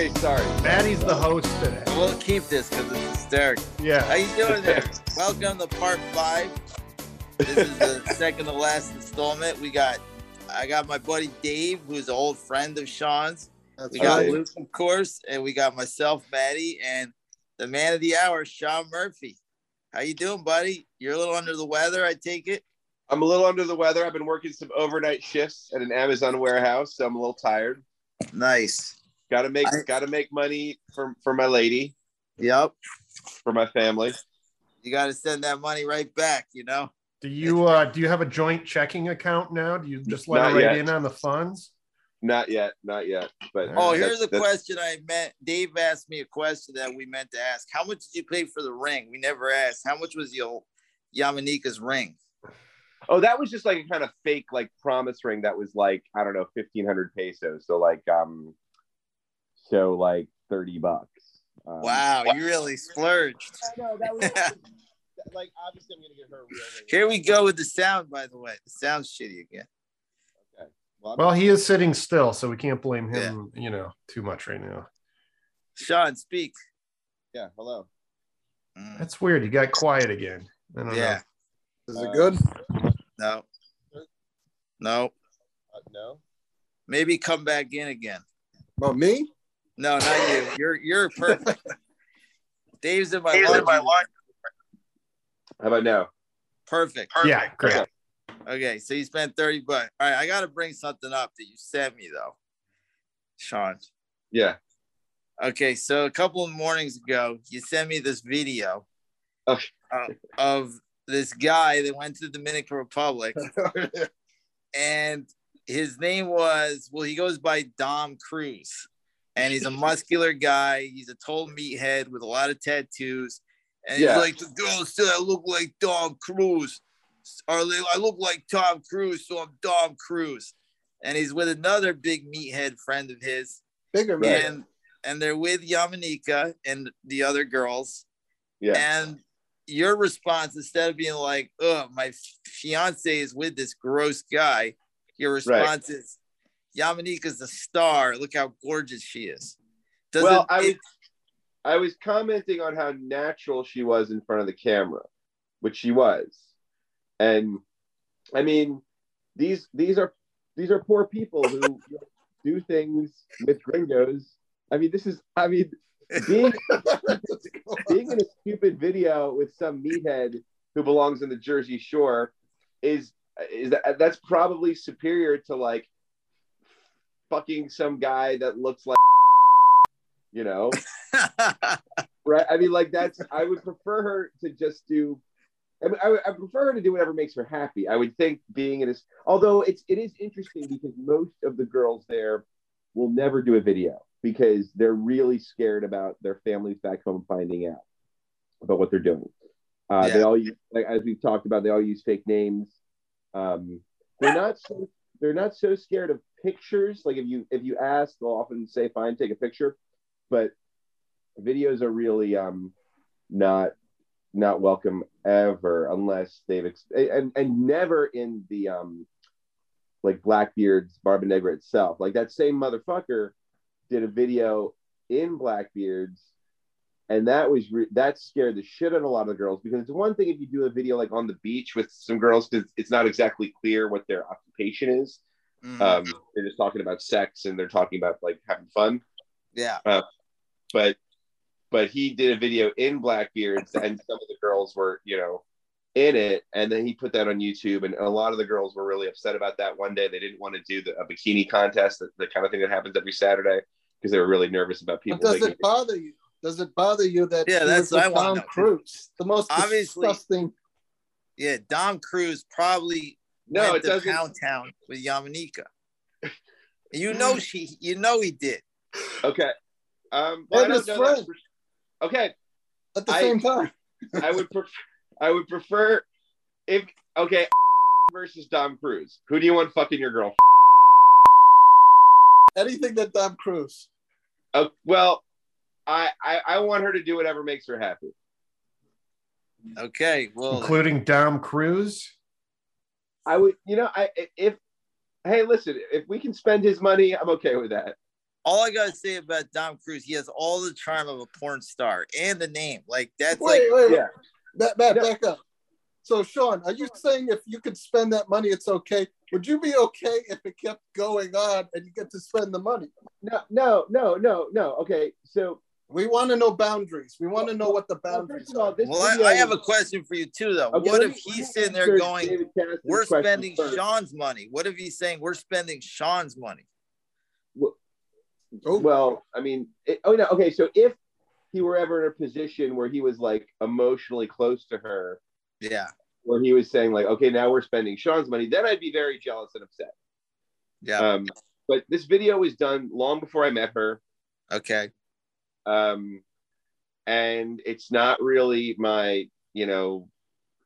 Okay, sorry. Maddie's the host today. We'll keep this because it's hysterical. Yeah. How you doing there? Welcome to part five. This is the second to last installment. We got, I got my buddy Dave, who's an old friend of Sean's. That's We got right. Luke, of course, and we got myself, Maddie, and the man of the hour, Sean Murphy. How you doing, buddy? You're a little under the weather, I take it. I'm a little under the weather. I've been working some overnight shifts at an Amazon warehouse, so I'm a little tired. Nice. Got to make I- got to make money for for my lady, Yep. for my family. You got to send that money right back. You know. Do you uh do you have a joint checking account now? Do you just let Not her right yet. in on the funds? Not yet, not yet. But Oh, here's a that's- that's- question I meant. Dave asked me a question that we meant to ask. How much did you pay for the ring? We never asked. How much was your Yamanika's ring? Oh, that was just like a kind of fake like promise ring that was like I don't know, fifteen hundred pesos. So like um, so like thirty bucks. Um, Wow, you really splurged. I know that was like obviously I'm gonna get her a real. Here we go with the sound, by the way. The sound's shitty again. Okay. Well, Well, he is sitting still, so we can't blame him, you know, too much right now. Sean, speak. yeah. Hello. Mm, That's weird. You got quiet again. I don't yeah. Is Uh, it good? No. No. Uh, no. Maybe come back in again. Well, me? No, not you. You're you're perfect. Dave's in my lunch. How about now? Perfect. know. Yeah, great. Okay. Okay, so you spent 30 bucks. All right, I gotta bring something up that you sent me though. Sean. Yeah. Okay, so a couple of mornings ago, you sent me this video Okay. uh, of this guy that went to the Dominican Republic, and his name was well, he goes by Dom Cruise, and he's a muscular guy. He's a total meathead with a lot of tattoos, and Yeah. he's like the girls said I look like Dom Cruise, or they- I look like Tom Cruise, so I'm Dom Cruise, and he's with another big meathead friend of his, Bigger man. and and they're with Yamanika and the other girls. Yeah. And your response, instead of being like, "Oh, my fiance is with this gross guy," your response is, "Yamanika's the star. Look how gorgeous she is." Does well, I was I was commenting on how natural she was in front of the camera, which she was, and I mean, these these are these are poor people who do things with gringos. I mean, this is I mean, being being in a stupid video with some meathead who belongs in the Jersey Shore is is that that's probably superior to like fucking some guy that looks like you know? Right? I mean like that's i would prefer her to just do I, mean, I, I prefer her to do whatever makes her happy. I would think being in this although it's it is interesting because most of the girls there will never do a video because they're really scared about their families back home finding out about what they're doing. Uh, they all use like as we've talked about they all use fake names. Um, they're not so they're not so scared of pictures like if you if you ask they'll often say fine take a picture but videos are really um not not welcome ever unless they've ex- and and never in the um like Blackbeard's Barba Negra itself. Like that same motherfucker did a video in Blackbeard's, and that was re- that scared the shit out of a lot of the girls because it's one thing if you do a video like on the beach with some girls because it's not exactly clear what their occupation is. Mhm. Um, they're just talking about sex and they're talking about like having fun yeah. but but he did a video in Blackbeards and some of the girls were you know in it and then he put that on YouTube and a lot of the girls were really upset about that one day they didn't want to do the, a bikini contest the, the kind of thing that happens every Saturday because they were really nervous about people But does thinking, it bother you? Does it bother you that Yeah, that's was what I with wanna know. Cruise, the most Obviously- disgusting? Yeah. Dom Cruise probably no went it to doesn't Pound Town with Yamanika. You know she. You know he did. okay um They're I don't know that for- okay At the I- same time, I would prefer I would prefer if okay versus Dom Cruise who do you want fucking your girl anything that Tom Cruise. Oh, well, I, I I want her to do whatever makes her happy. Okay. Well, including Dom Cruise. I would, you know, I if hey, listen, if we can spend his money, I'm okay with that. all I gotta say about Dom Cruise, he has all the charm of a porn star and the name. Like that's Wait, like wait, wait. yeah. Back, back, No. back up. So, Sean, are you saying if you could spend that money, it's okay? Would you be okay if it kept going on and you get to spend the money? No, no, no, no, no. Okay, so We want to know boundaries. We want to know what the well, boundaries first of all, are. this well, I, I have a question for you too though. Okay, what if me- he's sitting there going, We're spending first. Sean's money? What if he's saying we're spending Sean's money? Oh. Well, I mean, it, oh no, okay. So if he were ever in a position where he was like emotionally close to her, Yeah. where he was saying like, okay, now we're spending Sean's money, then I'd be very jealous and upset. Yeah. Um, but this video was done long before I met her, Okay. Um, and it's not really my, you know,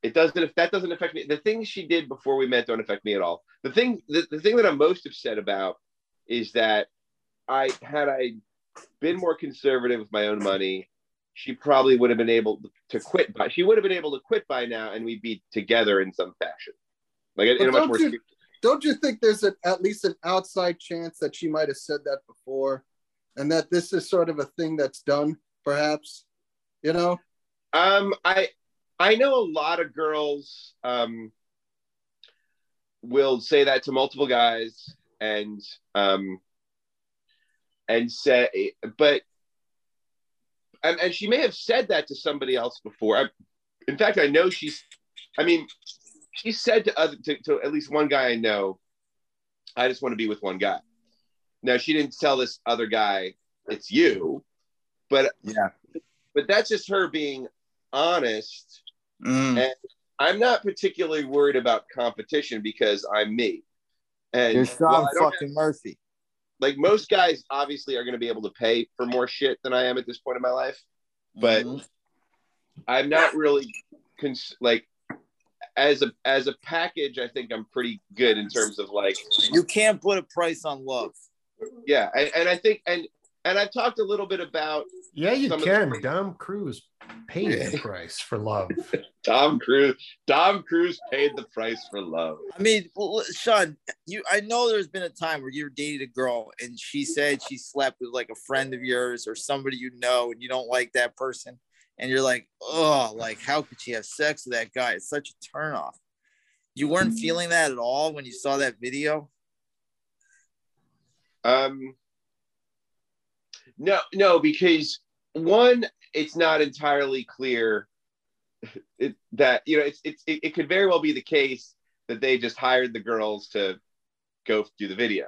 it doesn't that doesn't affect me. The things she did before we met don't affect me at all. The thing, the, the thing that I'm most upset about is that I had I been more conservative with my own money, she probably would have been able to quit. By she would have been able to quit by now, and we'd be together in some fashion, like in a much don't more. you- Don't you think there's a, at least an outside chance that she might have said that before and that this is sort of a thing that's done, perhaps? You know? Um, I I know a lot of girls um will say that to multiple guys and um and say but and, and she may have said that to somebody else before. I, in fact, I know she's I mean she said to other to, to at least one guy I know, I just want to be with one guy. Now she didn't tell this other guy it's you, but Yeah. but that's just her being honest. Mm. And I'm not particularly worried about competition because I'm me. And You're Sean don't fucking Murphy. like most guys obviously are going to be able to pay for more shit than I am at this point in my life, but Mhm. I'm not really cons- like as a as a package. I think I'm pretty good in terms of like you can't put a price on love. Yeah, and, and I think and and I've talked a little bit about Yeah, you can. the- Dom Cruise paid the price for love. Tom Cruise. Tom Cruise paid the price for love. I mean, well, Sean, you I know there's been a time where you dated a girl and she said she slept with like a friend of yours or somebody you know and you don't like that person. And you're like, oh, like how could she have sex with that guy? It's such a turnoff. You weren't feeling that at all when you saw that video? Um, no, no, because one, it's not entirely clear it, that you know it's, it's it, it could very well be the case that they just hired the girls to go do the video.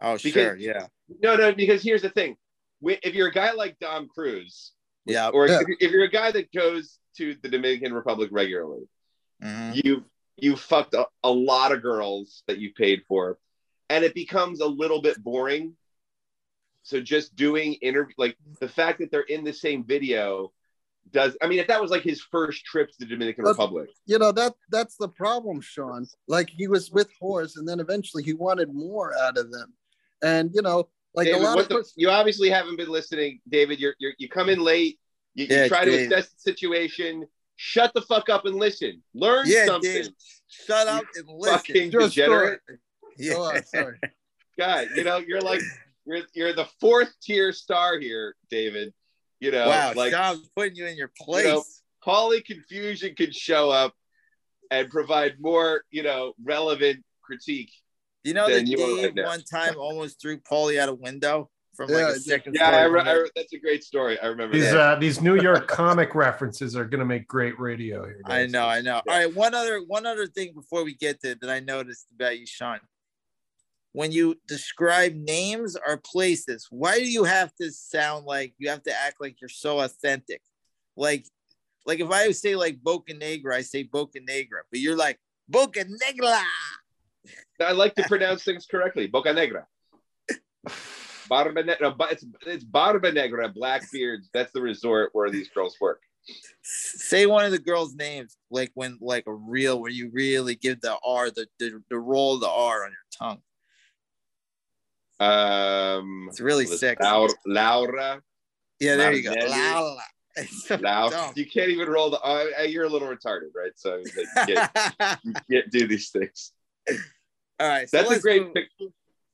Oh, Because- sure, yeah. No, no, because here's the thing: if you're a guy like Dom Cruise, Yeah. or Yeah. if, you're a guy that goes to the Dominican Republic regularly, Mhm. you you fucked a, a lot of girls that you paid for and it becomes a little bit boring. So just doing interview like the fact that they're in the same video does i mean if that was like his first trip to the dominican republic. You know, that that's the problem, Sean. Like he was with whores and then eventually he wanted more out of them. And you know, like David, a lot of the- you obviously haven't been listening. David you're, you're you come in late. You, you Yeah, try to assess the situation. Shut the fuck up and listen. Learn Yeah, something. Dave, shut up and listen. fucking Your degenerate Yeah. Go on, sorry. guy. You know, you're like you're you're the fourth tier star here, David. You know, wow, like Sean's putting you in your place. know, Paulie Confusion could show up and provide more, you know, relevant critique. You know than that you Dave right one time almost threw Paulie out a window from Yeah, like a second Yeah, I re- I re- that's a great story. I remember These that. uh, these New York comic references are gonna make great radio here. I know, I know. All right, one other one other thing before we get to that I noticed about you, Sean. When you describe names or places, why do you have to sound like you have to act like you're so authentic? Like, like if I say like Boca Negra, I say Boca Negra, but you're like Boca Negra. I like to pronounce things correctly. Boca Negra. Barba Negra. It's it's Barba Negra, Blackbeards. That's the resort where these girls work. Say one of the girls' names, like when like a real where you really give the R, the the, the roll of the R on your tongue. Um, It's really sexy. Laura, Laura, Yeah, there you go. Martinelli. La, la. So Laura. You can't even roll the. Uh, you're a little retarded, right? So you, can't, you can't do these things. All right. so That's a great move- pic-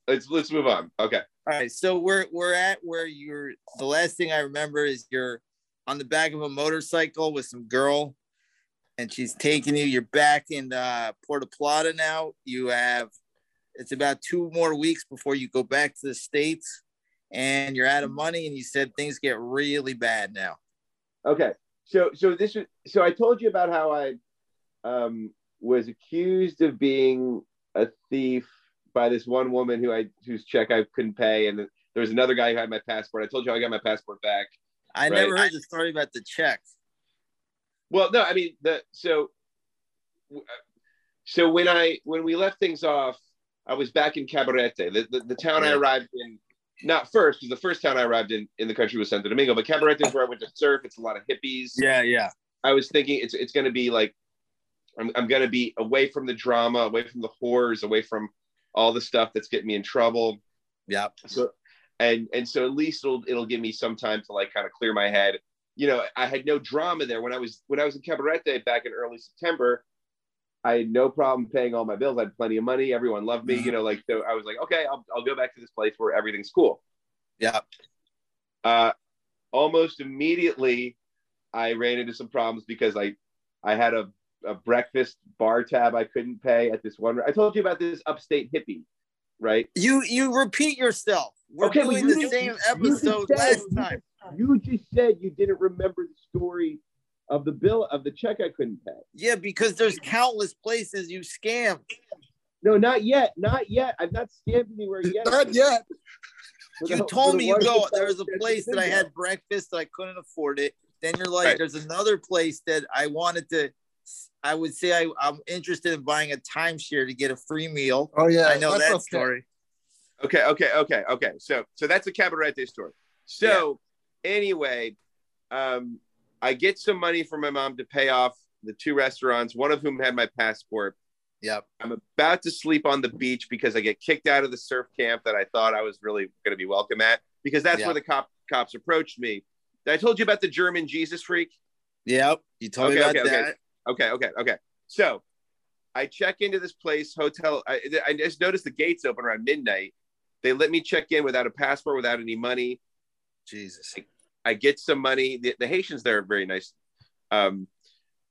Let's let's move on. Okay. All right, so we're we're at where you're. The last thing I remember is you're on the back of a motorcycle with some girl, and she's taking you. You're back in uh, Puerto Plata now. You have. It's about two more weeks before you go back to the states, and you're out of money. And you said things get really bad now. Okay, so so this was so I told you about how I um, was accused of being a thief by this one woman who I whose check I couldn't pay, and there was another guy who had my passport. I told you I got my passport back. I Right. never heard the story about the check. Well, no, I mean the so so when I when we left things off, I was back in Cabarete, the, the, the town I arrived in. Not first, because the first town I arrived in in the country was Santo Domingo, but Cabarete is where I went to surf. It's a lot of hippies. Yeah, yeah. I was thinking it's it's going to be like I'm I'm going to be away from the drama, away from the horrors, away from all the stuff that's getting me in trouble. Yeah. So and and so at least it'll it'll give me some time to like kind of clear my head. You know, I had no drama there when I was when I was in Cabarete back in early September. I had no problem paying all my bills. I had plenty of money. Everyone loved me. You know, like so I was like, okay, I'll I'll go back to this place where everything's cool. Yeah. Uh, almost immediately, I ran into some problems because I I had a, a breakfast bar tab I couldn't pay at this one. I told you about this upstate hippie, right? You you repeat yourself. We're Okay, doing the same episode said- last time. You just said you didn't remember the story of the bill of the check I couldn't pay. Yeah, because there's countless places you scam. No, not yet, not yet. I've not scammed anywhere yet. Not yet. For You the- told me you one go. There was a place that I had breakfast that I couldn't afford it. Then you're like, Right. there's another place that I wanted to. I would say I, I'm interested in buying a timeshare to get a free meal. Oh yeah, I know that's that okay. story. Okay, okay, okay, okay. So so that's a Cabarete story. So anyway, um, I get some money from my mom to pay off the two restaurants, one of whom had my passport. Yep. I'm about to sleep on the beach because I get kicked out of the surf camp that I thought I was really going to be welcome at because that's Yeah. where the cop cops approached me. I told you about the German Jesus freak. Yep. You told me Okay, about okay, okay. that. Okay, okay, okay. So I check into this place, hotel. I, I just noticed the gates open around midnight. They let me check in without a passport, without any money. Jesus. I get some money. The, the Haitians there are very nice. Um,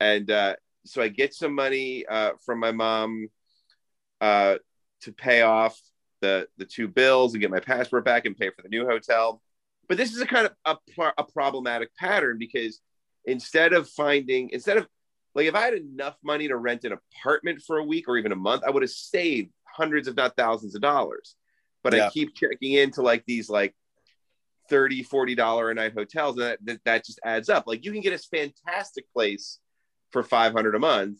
and uh, so I get some money uh, from my mom uh, to pay off the, the two bills and get my passport back and pay for the new hotel. But this is a kind of a, a problematic pattern because instead of finding, instead of like if I had enough money to rent an apartment for a week or even a month, I would have saved hundreds, if not thousands of dollars. But Yeah. I keep checking into like these like 30 40 dollar a night hotels and that, that, that just adds up like you can get a fantastic place for 500 a month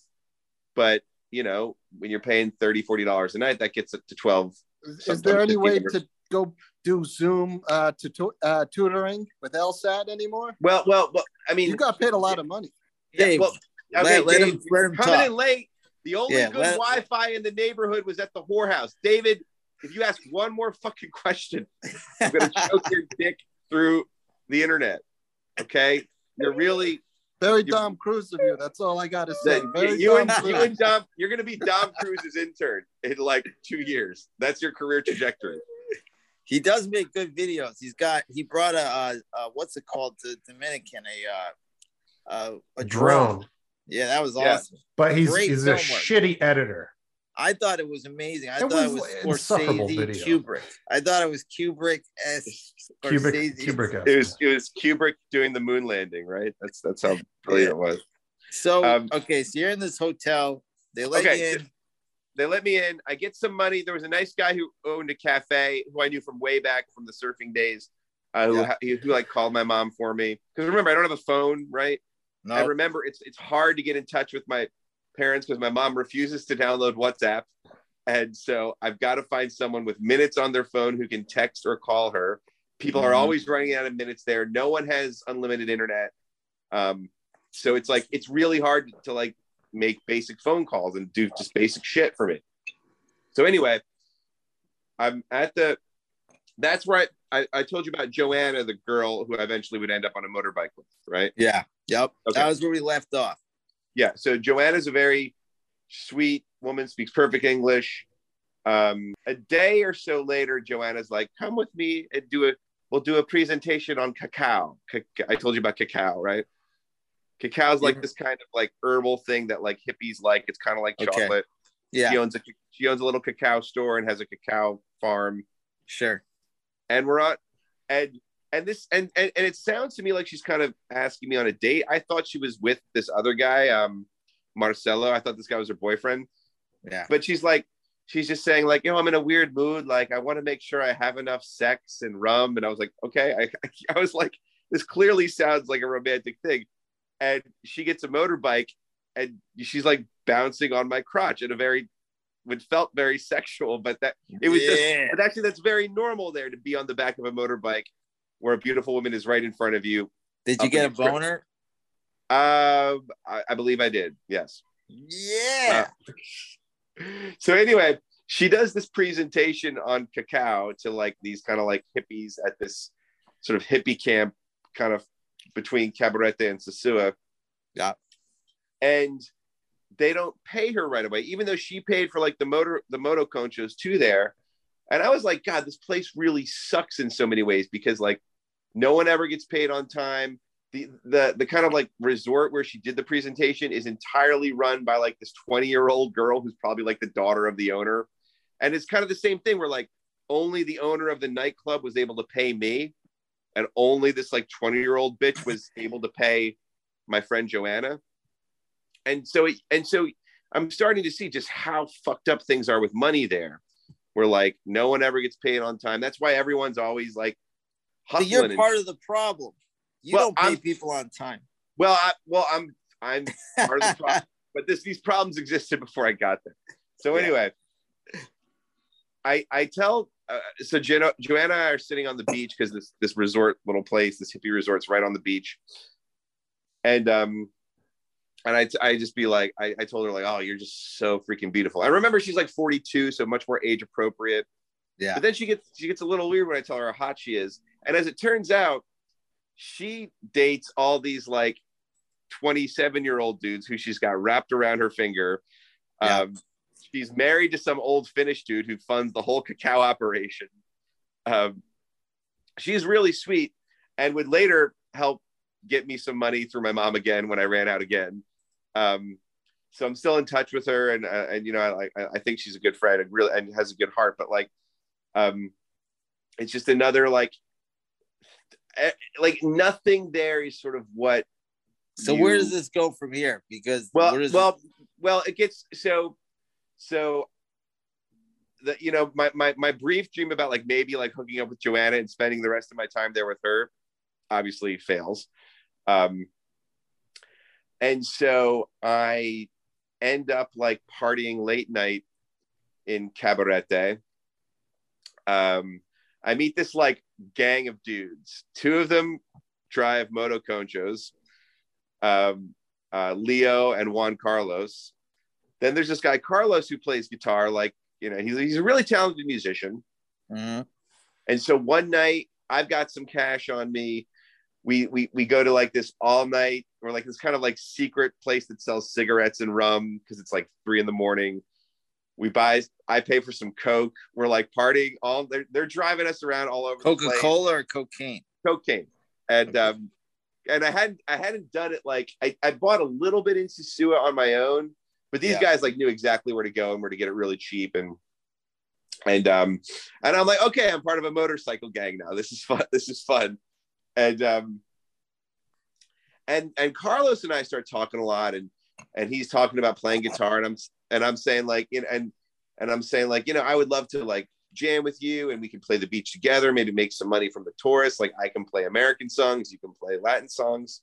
but you know when you're paying 30 40 dollars a night that gets up to 12 Is there any way hundred. to go do Zoom uh, to, to uh, tutoring with LSAT anymore? well well well i mean You got paid a lot of money. yeah, well, let, okay, let Dave, him, let him coming talk. in late the only Yeah, good let- wi-fi in the neighborhood was at the whorehouse david if you ask one more fucking question i'm gonna choke your dick through the internet okay you're really Very You- Dom Cruise of you. That's all I got to say. Very you and Tom you Cruise. and Dom, you're gonna be Dom Cruise's intern in like two years. That's your career trajectory. He does make good videos. He's got he brought a uh, uh what's it called to Dominican a uh, uh a drone. drone. Yeah, that was Yeah. awesome. But he's Great he's a work. shitty editor. I thought it was amazing. I It thought it was was insufferable Scorsese video. Kubrick. I thought it was Kubrick as Kubrick, Kubrick. It was it was Kubrick doing the moon landing, right? That's that's how brilliant it was. So Um, okay, so you're in this hotel. They let Okay, you in. They let me in. I get some money. There was a nice guy who owned a cafe who I knew from way back from the surfing days. Uh, who, Yeah. who like called my mom for me because remember I don't have a phone, right? I remember it's it's hard to get in touch with my parents because my mom refuses to download WhatsApp. And so I've got to find someone with minutes on their phone who can text or call her. People are Mhm. always running out of minutes there. No one has unlimited internet. Um, so it's like it's really hard to like make basic phone calls and do just basic shit for me. So anyway, I'm at the that's where I, I, I told you about Joanna, the girl who I eventually would end up on a motorbike with, right? yeah, yep. Okay. That was where we left off. Yeah so joanna's a very sweet woman speaks perfect english Um, a day or so later, Joanna's like, "Come with me and do a we'll do a presentation on cacao." Ca- I told you about cacao, right? Cacao is like Yeah. this kind of like herbal thing that like hippies like. It's kind of like Okay. chocolate. Yeah, She owns a she owns a little cacao store and has a cacao farm. sure. And we're on and and this and, and and it sounds to me like she's kind of asking me on a date. I thought she was with this other guy, um, Marcelo. I thought this guy was her boyfriend. Yeah. But she's like, she's just saying like, you know, I'm in a weird mood. Like, I want to make sure I have enough sex and rum. And I was like, okay. I, I was like, this clearly sounds like a romantic thing. And she gets a motorbike and she's like bouncing on my crotch in a very, which felt very sexual, but that it was just, but actually that's very normal there to be on the back of a motorbike where a beautiful woman is right in front of you. Did you get a in the script. boner? Um, I, I believe I did. Yes. Yeah. so anyway, she does this presentation on cacao to like these kind of like hippies at this sort of hippie camp, kind of between Cabarete and Sosua. Yeah. And they don't pay her right away, even though she paid for like the motor, the moto conchos too there. And I was like, God, this place really sucks in so many ways because like no one ever gets paid on time. The, the the kind of like resort where she did the presentation is entirely run by like this 20 year old girl who's probably like the daughter of the owner. And it's kind of the same thing where like only the owner of the nightclub was able to pay me and only this like 20 year old bitch was able to pay my friend joanna. And so it, and so i'm starting to see just how fucked up things are with money there where like no one ever gets paid on time. That's why everyone's always like You're and- part of the problem. You Well, don't pay I'm- people on time. well I, well i'm i'm part of the problem but this these problems existed before I got there. So Yeah. anyway, I I tell uh, so Jenna, Joanna and I are sitting on the beach because this this resort little place, this hippie resort's right on the beach, and um, and I I just be like I, I told her like oh you're just so freaking beautiful. I remember she's like 42, so much more age appropriate. Yeah. But then she gets she gets a little weird when I tell her how hot she is, and as it turns out, she dates all these like 27 year old dudes who she's got wrapped around her finger. Yeah. Um, she's married to some old Finnish dude who funds the whole cacao operation. Um, she's really sweet and would later help get me some money through my mom again when I ran out again. Um, so I'm still in touch with her, and uh, and you know I I think she's a good friend and really and has a good heart. But like, um, it's just another like, like nothing there is sort of what So where does this go from here? Because well well well it gets so so That you know my, my my brief dream about like maybe like hooking up with joanna and spending the rest of my time there with her obviously fails um and so i end up like partying late night in cabarete um i meet this like gang of dudes two of them drive moto conchos um uh, Leo and Juan Carlos. Then there's this guy Carlos who plays guitar. Like you know, he's he's a really talented musician. Mhm. And so one night I've got some cash on me. We we we go to like this all night or like this kind of like secret place that sells cigarettes and rum because it's like three in the morning. We buy. I pay for some coke. We're like partying all. They're they're driving us around all over the coca-cola or cocaine? cocaine and Okay. um and i hadn't i hadn't done it like i, I bought a little bit into Sua on my own but these Yeah. guys like knew exactly where to go and where to get it really cheap and and um and i'm like okay i'm part of a motorcycle gang now this is fun this is fun and um and and carlos and i start talking a lot and and he's talking about playing guitar and i'm and i'm saying like you know and and i'm saying like you know i would love to like jam with you and we can play the beach together, maybe make some money from the tourists. Like I can play American songs, you can play Latin songs.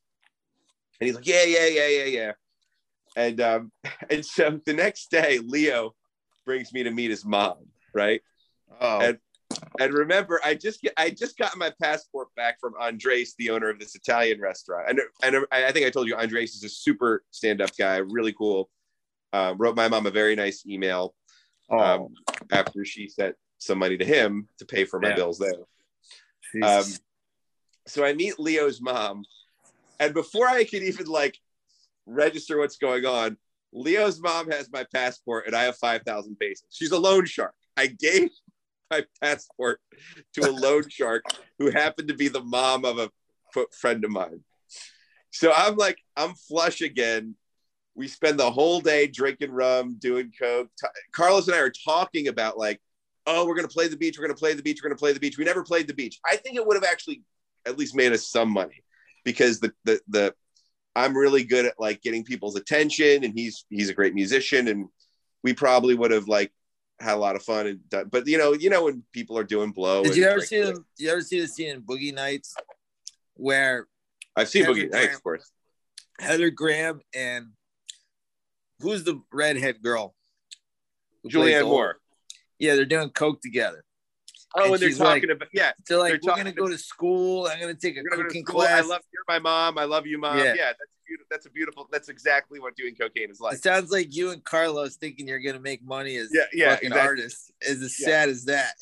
And he's like, yeah, yeah, yeah, yeah, yeah. And um, and so the next day, Leo brings me to meet his mom, right? Oh, And- And remember, I just get I just got my passport back from Andres, the owner of this Italian restaurant. And, and I think I told you Andres is a super stand-up guy, really cool. Um, wrote my mom a very nice email oh, um, after she sent some money to him to pay for my Yeah. bills there. Um, so I meet Leo's mom, and before I could even like register what's going on, Leo's mom has my passport, and I have five thousand pesos. She's a loan shark. I gave my passport to a loan shark who happened to be the mom of a friend of mine. So I'm like, I'm flush again. We spend the whole day drinking rum, doing coke. Carlos and I are talking about like, oh, we're gonna play the beach. We're gonna play the beach. We're gonna play the beach. We never played the beach. I think it would have actually at least made us some money because the the the I'm really good at like getting people's attention, and he's he's a great musician, and we probably would have like had a lot of fun and done, but you know you know when people are doing blow. Did you ever see them? You ever see the scene in Boogie Nights where I've seen Boogie Nights, of course. Heather Graham and who's the redhead girl? Julianne Moore. Yeah, they're doing coke together. Oh, And and they're she's like- talking about yeah. They're like, They're we're gonna go to school. I'm gonna take a gonna go to cooking school. I love you're my mom. I love you, mom. Yeah, Yeah. that's beautiful. That's a beautiful. That's exactly what doing cocaine is like. it sounds like you and Carlos thinking you're gonna make money as Yeah, yeah, fucking exactly. artists. Is as Yeah. sad as that.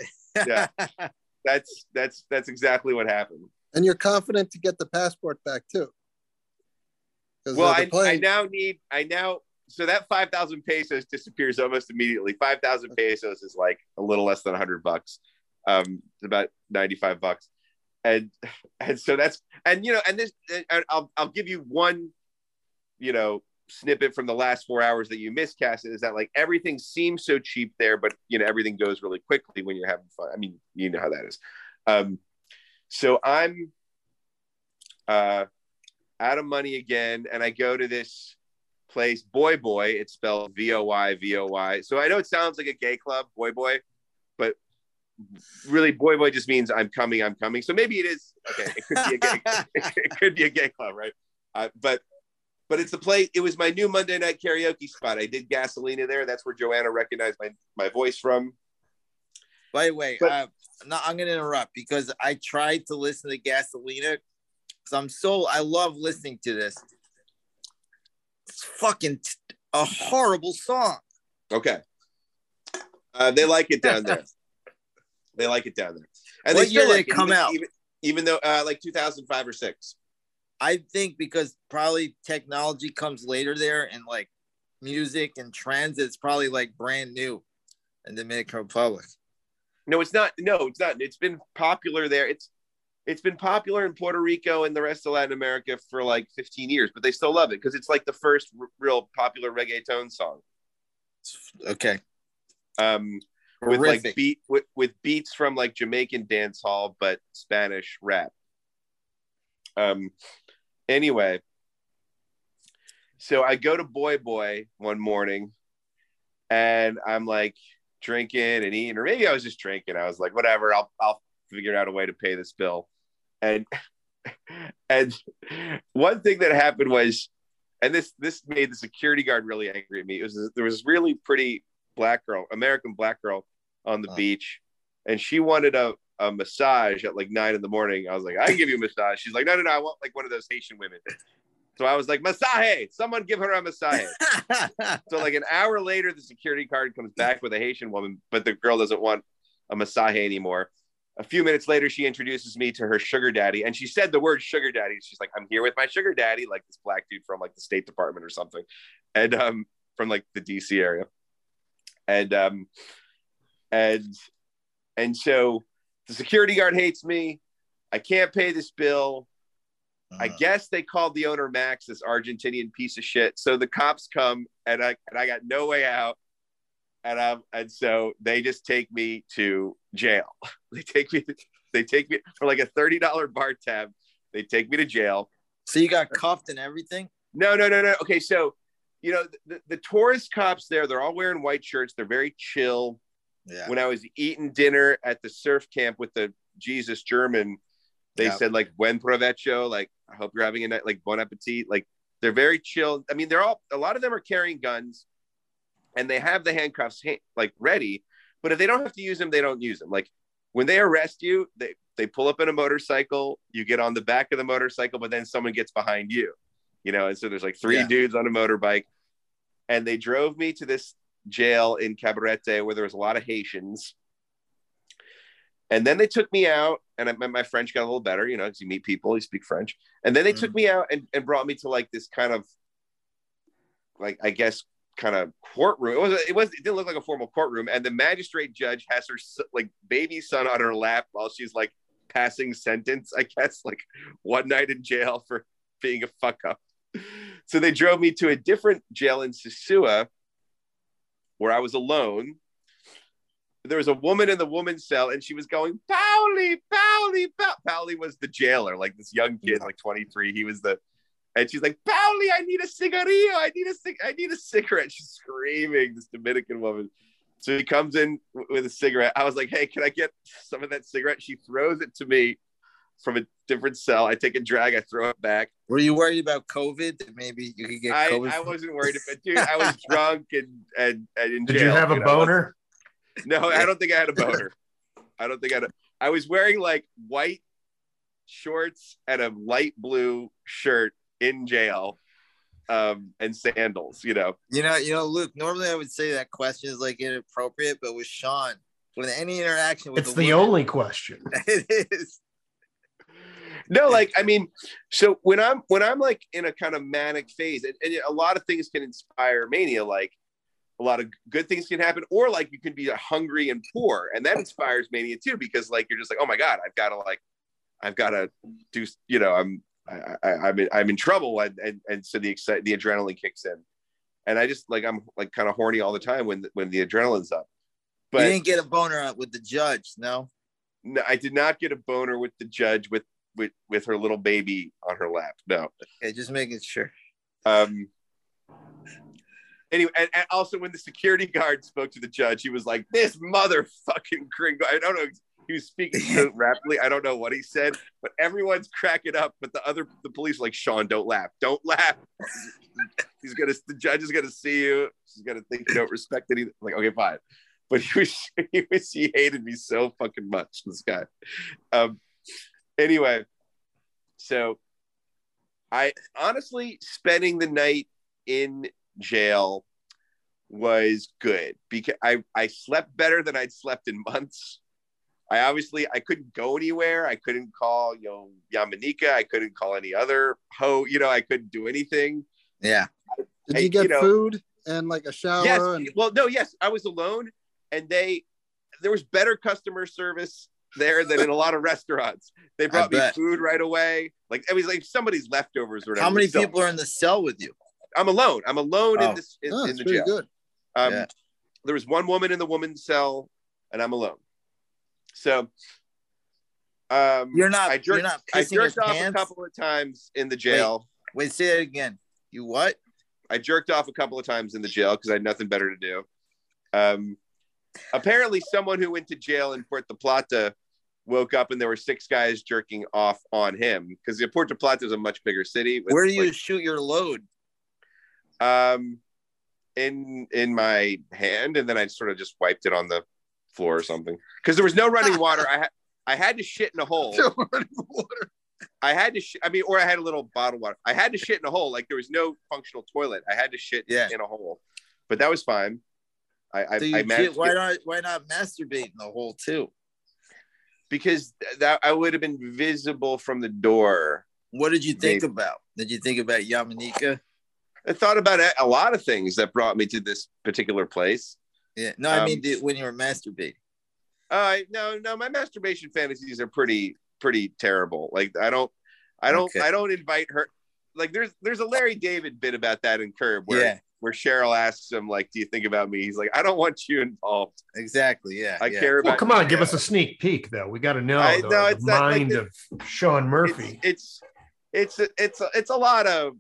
Yeah. That's that's that's exactly what happened. And you're confident to get the passport back too. 'Cause Well, I, I now need I now so that five thousand pesos disappears almost immediately. Five thousand pesos is like a little less than hundred bucks. Um, it's about ninety five bucks, and and so that's and you know and this and I'll I'll give you one, you know snippet from the last four hours that you miscast cast is that like everything seems so cheap there but you know everything goes really quickly when you're having fun. I mean you know how that is. Um so i'm uh out of money again and i go to this place Voy Voy. It's spelled v-o-y v-o-y so i know it sounds like a gay club boy boy really Voy Voy just means i'm coming i'm coming. So maybe it is okay it could be a gay, it could be a gay club right? Uh, but but it's a place it was my new monday night karaoke spot. I did gasolina there. That's where joanna recognized my, my voice from. By the way, But- uh, no, I'm gonna interrupt because I tried to listen to Gasolina because I'm so I love listening to this. It's fucking t- a horrible song. okay. Uh, they like it down there they like it down there and What they year still did like it come even, out? even, even though uh, like 2005 or 6 I think because probably technology comes later there and like music and trends, it's probably like brand new in the Dominican Republic. no it's not no it's not it's been popular there it's it's been popular in puerto rico and the rest of latin america for like 15 years but they still love it because it's like the first r- real popular reggaeton song Okay. um with like beat with, with beats from like Jamaican dance hall, but Spanish rap. Um anyway, so I go to Voy Voy one morning and I'm like drinking and eating, or maybe I was just drinking. I was like, whatever, I'll I'll figure out a way to pay this bill. And and one thing that happened was and this this made the security guard really angry at me. It was there was really pretty black girl, American black girl on the Oh. beach, and she wanted a, a massage at like nine in the morning. I was like, I can give you a massage. She's like, no, no, no, I want like one of those Haitian women. So I was like, massage, someone give her a massage. So like an hour later, the security guard comes back with a Haitian woman, but the girl doesn't want a massage anymore. A few minutes later, she introduces me to her sugar daddy, and she said the word sugar daddy. She's like, "I'm here with my sugar daddy," like this black dude from like the State Department or something, and um, from like the DC area, and um, and and so the security guard hates me. I can't pay this bill. I Uh, guess they called the owner Max, this Argentinian piece of shit. So the cops come and I and I got no way out. And um and so they just take me to jail. They take me they take me for like a $30 bar tab. They take me to jail. so you got cuffed and everything? No, no, no, no. Okay, so you know the, the tourist cops there, they're all wearing white shirts. They're very chill. Yeah. When I was eating dinner at the surf camp with the Jesus German, they Yeah. said like buen provecho, like I hope you're having a night, like bon appetit. Like they're very chill. I mean, they're all a lot of them are carrying guns, and they have the handcuffs ha- like ready. But if they don't have to use them, they don't use them. Like when they arrest you, they they pull up in a motorcycle. You get on the back of the motorcycle, but then someone gets behind you, you know. And so there's like three Yeah. dudes on a motorbike, and they drove me to this jail in Cabarete where there was a lot of Haitians. And then they took me out, and I, my, my French got a little better, you know, because you meet people, you speak French. And then they took mm. me out and, and brought me to like this kind of, like, I guess, kind of courtroom. It was it was it didn't look like a formal courtroom, and the magistrate judge has her like baby son on her lap while she's like passing sentence. I guess like one night in jail for being a fuck up. So they drove me to a different jail in Sosua where I was alone. There was a woman in the woman's cell, and she was going, Pauli, Pauli, Pauli. Pauli was the jailer, like this young kid, like 23. He was the, and she's like, Pauli, I need a cigarillo. I need a cig- I need a cigarette. She's screaming, this Dominican woman. So he comes in w- with a cigarette. I was like, hey, can I get some of that cigarette? She throws it to me from a different cell. I take a drag, I throw it back. Were you worried about COVID? That maybe you could get I, COVID. I from- wasn't worried about dude. I was drunk and and, and in Did jail. you have a know? boner? No, I don't think I had a boner. I don't think I had a. I was wearing like white shorts and a light blue shirt in jail, um, and sandals. You know, You know, you know, Luke. Normally, I would say that question is like inappropriate, but with Sean, with any interaction with It's a the woman- only question. it is. No, like I mean, so when I'm when I'm like in a kind of manic phase, and, and a lot of things can inspire mania, like. A lot of good things can happen, or like you can be hungry and poor, and that inspires mania too. Because like you're just like, oh my god, I've got to like, I've got to do, you know, I'm I, I, I'm in, I'm in trouble, and and, and so the excite the adrenaline kicks in, and I just like I'm like kind of horny all the time when when the adrenaline's up. But you didn't get a boner with the judge, no. no, I did not get a boner with the judge with with with her little baby on her lap. No. Okay, just making sure. Um. Anyway, and, and also when the security guard spoke to the judge, he was like, "This motherfucking gringo." I don't know. He was speaking so rapidly. I don't know what he said, but everyone's cracking up. But the other, the police, are like Sean, don't laugh, don't laugh. He's gonna. The judge is gonna see you. She's gonna think you don't respect anything. Like, okay, fine. But he was, he was, he hated me so fucking much. This guy. Um. Anyway, so I honestly spending the night in jail was good because I, I slept better than I'd slept in months. I obviously I couldn't go anywhere. I couldn't call you know Yamanika. I couldn't call any other ho. You know I couldn't do anything. Yeah. Did I- you get you know- food and like a shower? yes. And Well, no. Yes, I was alone, and they there was better customer service there than in a lot of restaurants. They brought me food right away. Like it was like somebody's leftovers or whatever. How many So, people are in the cell with you? I'm alone. I'm alone Oh. in this in, oh, in the jail. good. Um, Yeah. There was one woman in the woman's cell, and I'm alone. So, um, You're not. I you're jerked, not I jerked off a couple of times in the jail. Wait, say it again. You what? I jerked off a couple of times in the jail because I had nothing better to do. Um, apparently, someone who went to jail in Puerto Plata woke up and there were six guys jerking off on him because Puerto Plata is a much bigger city. Where do you like, shoot your load? um in in my hand and then i sort of just wiped it on the floor or something. Because there was no running water. I had i had to shit in a hole. I had to sh- i mean or i had a little bottle water. I had to shit in a hole. Like there was no functional toilet. I had to shit Yeah. in a hole. But that was fine i i, So I managed why not? Why not masturbate in the hole too? because that i would have been visible from the door What did you think Maybe. about? Did you think about Yamanika? i thought about a- lot of things that brought me to this particular place Yeah. No, I mean Um, did, when you were masturbating. Uh, no, no, my masturbation fantasies are pretty, pretty terrible. Like I don't, I don't, Okay. I don't invite her. Like there's, there's a Larry David bit about that in Curb where, Yeah. Where Cheryl asks him like, "Do you think about me?" He's like, "I don't want you involved. Exactly. Yeah. I yeah. care Well, come on, give us a sneak peek, though. We got to know I the, know, the it's not like mind the- of Sean Murphy. It's, it's, it's, it's, a, it's a lot of,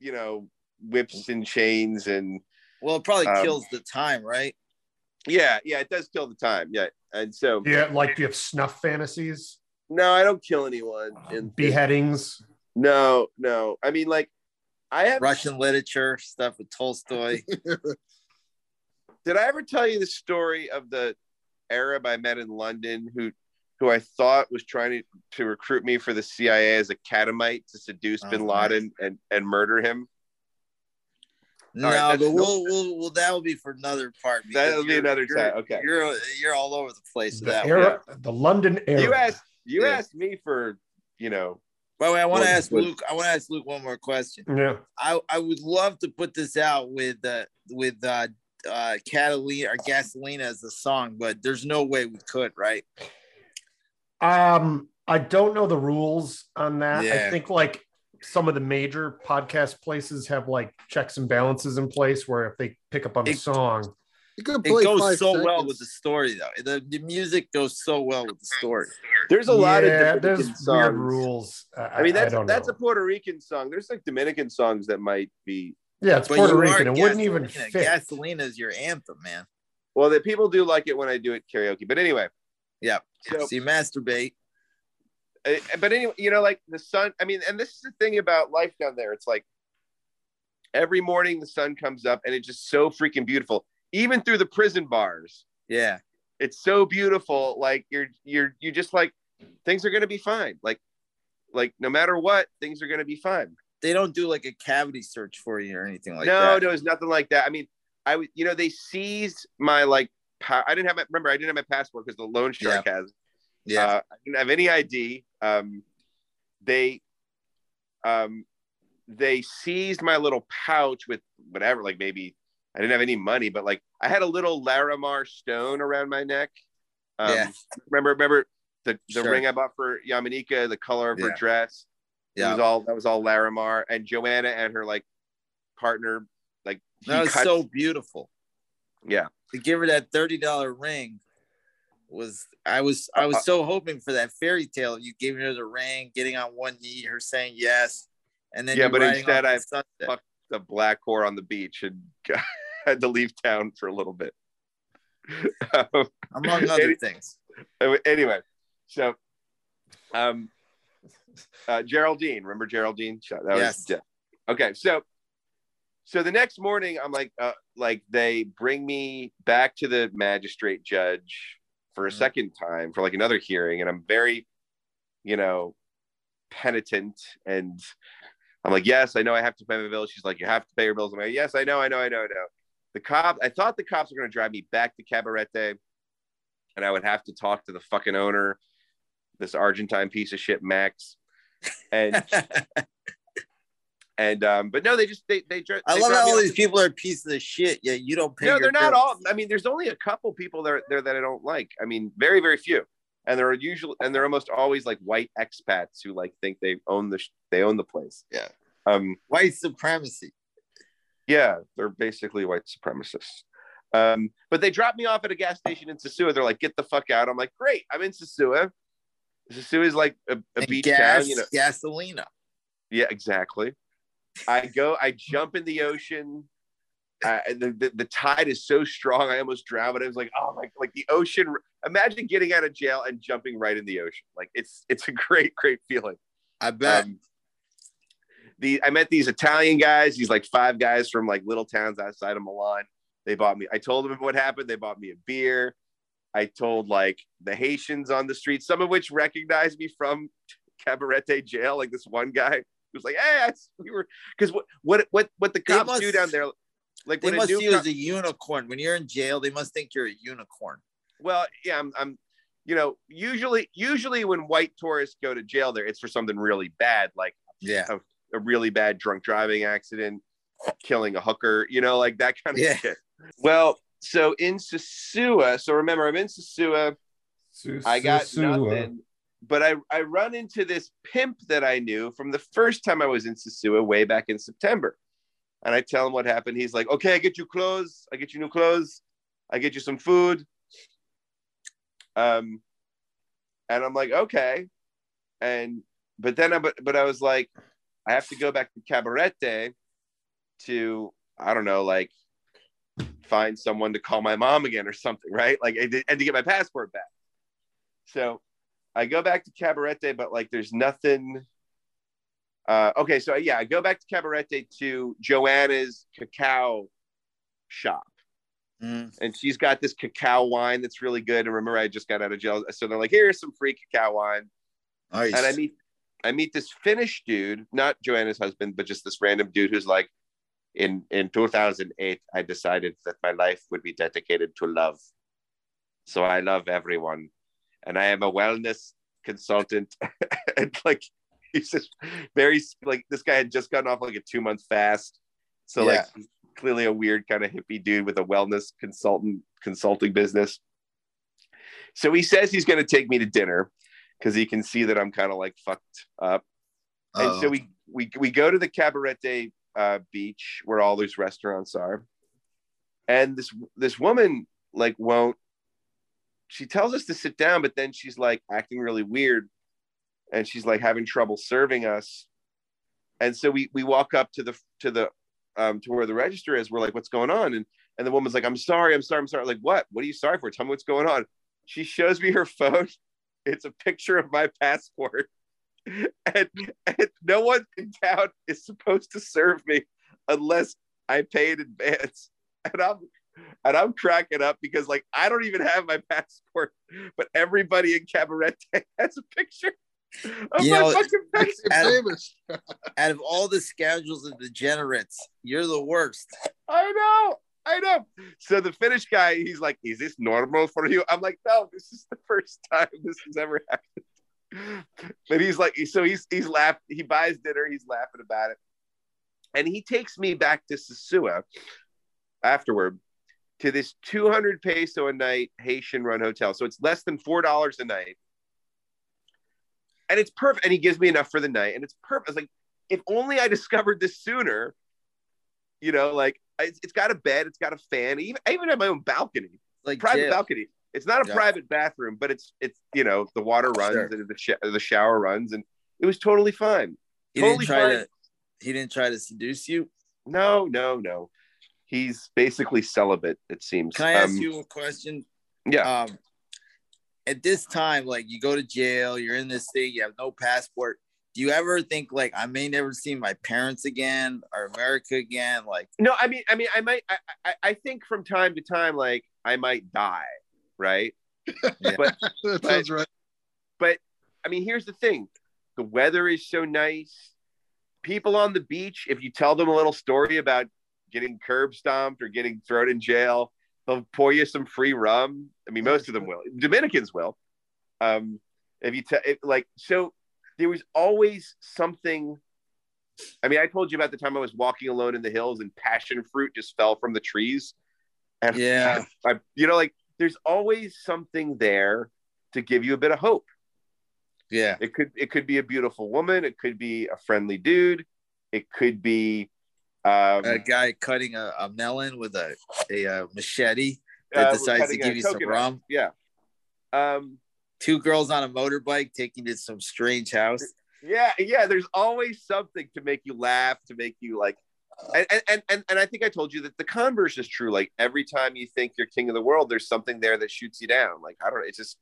you know, whips and chains and Well, it probably Um, kills the time, right? yeah, yeah, it does kill the time. Yeah, and so yeah, like do you have snuff fantasies, no, I don't kill anyone. In, beheadings? no, no, I mean like. I have Russian literature stuff with Tolstoy. did I ever tell you the story of the Arab I met in London who who I thought was trying to, to recruit me for the CIA as a catamite to seduce Oh, bin man. Laden and, and murder him? No, right, that's- but we'll, we'll, we'll that will be for another part. That'll be another you're- time, okay. You're you're all over the place with The, that. era, the London era. You asked you Yeah. asked me for, you know, By the way, I want to ask but- Luke. I want to ask Luke one more question. Yeah. I, I would love to put this out with uh, with uh, uh, Catalina or Gasolina as a song, but there's no way we could, right? Um, I don't know the rules on that. I think like some of the major podcast places have like checks and balances in place where if they pick up on the It- song, You could It play goes five so well with the story, though. The, the music goes so well with the story. There's a lot yeah, of there's Dominican weird songs. rules. I, I mean, that's don't that's a. Puerto Rican song. There's like Dominican songs that might be yeah, it's But Puerto Rican. It wouldn't even Gasolina. fit. Gasolina is your anthem, man. well that people do like it when I do it karaoke. But anyway, Yeah. so So you masturbate. uh, but anyway, you know, like the sun. I mean, and this is the thing about life down there. It's like every morning the sun comes up, and it's just so freaking beautiful. Even through the prison bars, Yeah. it's so beautiful. Like you're you're you just like things are gonna be fine. Like like no matter what, things are gonna be fine. They don't do like a cavity search for you or anything like no, that. no, no, it's nothing like that. I mean, I would, you know, they seized my like. Pa- I didn't have my remember. I didn't have my passport because the loan shark has. Yeah. Uh, I didn't have any ID. Um, they, um, they seized my little pouch with whatever, like maybe I didn't have any money, but like I had a little Larimar stone around my neck. Um, Yeah. Remember, remember the, the Sure. ring I bought for Yamanika, the color of her Yeah. dress. It yeah. was all that was all Larimar, and Joanna and her like partner, like That was cut- so beautiful. yeah. To give her that thirty dollar ring was I was I Uh, was so hoping for that fairy tale. You giving her the ring, getting on one knee, her saying yes, and then Yeah, but instead I sunset. fucked the black whore on the beach and had to leave town for a little bit. Um, among other Any- things. anyway, so um, uh, Geraldine, remember Geraldine? That was- Yes. yeah. Okay, so so the next morning, I'm like, uh, like they bring me back to the magistrate judge for a Mhm. second time for like another hearing, and I'm very, you know, penitent and. I'm like, yes, I know I have to pay my bills. She's like, you have to pay your bills. I'm like, yes, I know, I know, I know, I know. The cop, I thought the cops were going to drive me back to Cabarete and I would have to talk to the fucking owner, this Argentine piece of shit, Max. And, and, um, but no, they just, they, they, dri- I love how all these people are pieces of shit. Yeah, you don't pay. no, they're not bills. all. I mean, there's only a couple people there there that I don't like. I mean, very very few, and they're usually and they're almost always like white expats who like think they own the sh- they own the place. Yeah. Um. white supremacy. Yeah, they're basically white supremacists. Um. But they dropped me off at a gas station in Sosua. They're like, "Get the fuck out!" I'm like, "Great, I'm in Sosua." Sosua is like a, a beach gas, town, you know. gasolina. Yeah, exactly. I go, I jump in the ocean. Uh, the, the the tide is so strong, I almost drown. But I was like, oh my, like the ocean. Imagine getting out of jail and jumping right in the ocean. Like it's it's a great great feeling. I bet. Um, the I met these Italian guys. These like five guys from like little towns outside of Milan. They bought me. I told them what happened. They bought me a beer. I told like the Haitians on the street, some of which recognized me from Cabarete jail. Like this one guy was like, "Hey, I, we were," because what what what what the cops must- do down there, like they when must see you as a unicorn. When you're in jail, they must think you're a unicorn. Well, yeah, I'm, I'm, you know, usually, usually when white tourists go to jail there, it's for something really bad, like Yeah. a really bad drunk driving accident, killing a hooker, you know, like that kind of Yeah. shit. Well, so in Sosua, so remember, I'm in Sosua, I got nothing, but I, I run into this pimp that I knew from the first time I was in Sosua way back in September. And I tell him what happened. He's like, okay, I get you clothes. I get you new clothes. I get you some food. Um, and I'm like, okay. And, but then I, but, but I was like, I have to go back to Cabarete to, I don't know, like find someone to call my mom again or something, right? Like, and to get my passport back. So I go back to Cabarete, but like there's nothing. Uh, okay, so yeah, I go back to Cabarete to Joanna's cacao shop, Mhm. and she's got this cacao wine that's really good. And remember, I just got out of jail, so they're like, "Here's some free cacao wine." Nice. And I meet, I meet this Finnish dude, not Joanna's husband, but just this random dude who's like, in in 2008, I decided that my life would be dedicated to love. So I love everyone, and I am a wellness consultant, and like he's just very like this guy had just gotten off like a two month fast, so Yeah. like he's clearly a weird kind of hippie dude with a wellness consultant consulting business. So he says he's going to take me to dinner because he can see that I'm kind of like fucked up. And so we we we go to the Cabarete uh, beach where all those restaurants are, and this this woman like won't. She tells us to sit down, but then she's like acting really weird, and she's like having trouble serving us. And so we we walk up to the to the um, to where the register is. We're like, "What's going on?" And and the woman's like, "I'm sorry, I'm sorry, I'm sorry." Like, what? What are you sorry for? Tell me what's going on. She shows me her phone. It's a picture of my passport and, and no one in town is supposed to serve me unless I pay in advance. And I'm and I'm cracking up because like I don't even have my passport, but everybody in Cabarete has a picture of You my know, fucking passport. You're famous. Out of all the scoundrels and degenerates, you're the worst. I know. I know. So the Finnish guy, he's like, "Is this normal for you?" I'm like, "No, this is the first time this has ever happened." But he's like, so he's he's laughed. He buys dinner. He's laughing about it, and he takes me back to Sosua afterward to this 200 peso a night Haitian run hotel. So it's less than four dollars a night, and it's perfect. And he gives me enough for the night, and it's perfect. I was like, if only I discovered this sooner. You know, like it's, it's got a bed, it's got a fan, even I even have my own balcony, Like private jail. balcony. It's not a Yeah. private bathroom, but it's it's you know the water runs Sure. and the sh- the shower runs, and it was totally fine. He totally didn't try fine. to. He didn't try to seduce you. No, no, no. He's basically celibate. It seems. Can I ask Um, you a question? Yeah. Um, at this time, like you go to jail, you're in this thing, you have no passport. Do you ever think like I may never see my parents again or America again? Like, No, I mean, I mean, I might. I, I, I think from time to time, like I might die, right? Yeah. But that sounds right. but I mean, here's the thing: the weather is so nice. People on the beach, if you tell them a little story about getting curb stomped or getting thrown in jail, they'll pour you some free rum. I mean, most of them will. Dominicans will. Um, if you tell, like, so there was always something. I mean, I told you about the time I was walking alone in the hills and passion fruit just fell from the trees. And Yeah. I, you know, like there's always something there to give you a bit of hope. yeah, It could it could be a beautiful woman. It could be a friendly dude. It could be um, a guy cutting a, a melon with a a, uh machete that uh, decides to give you some rum. Yeah. Um, Two girls on a motorbike taking you to some strange house. yeah, yeah. There's always something to make you laugh, to make you like, and and and and I think I told you that the converse is true. Like every time you think you're king of the world, there's something there that shoots you down. Like I don't know. It's just,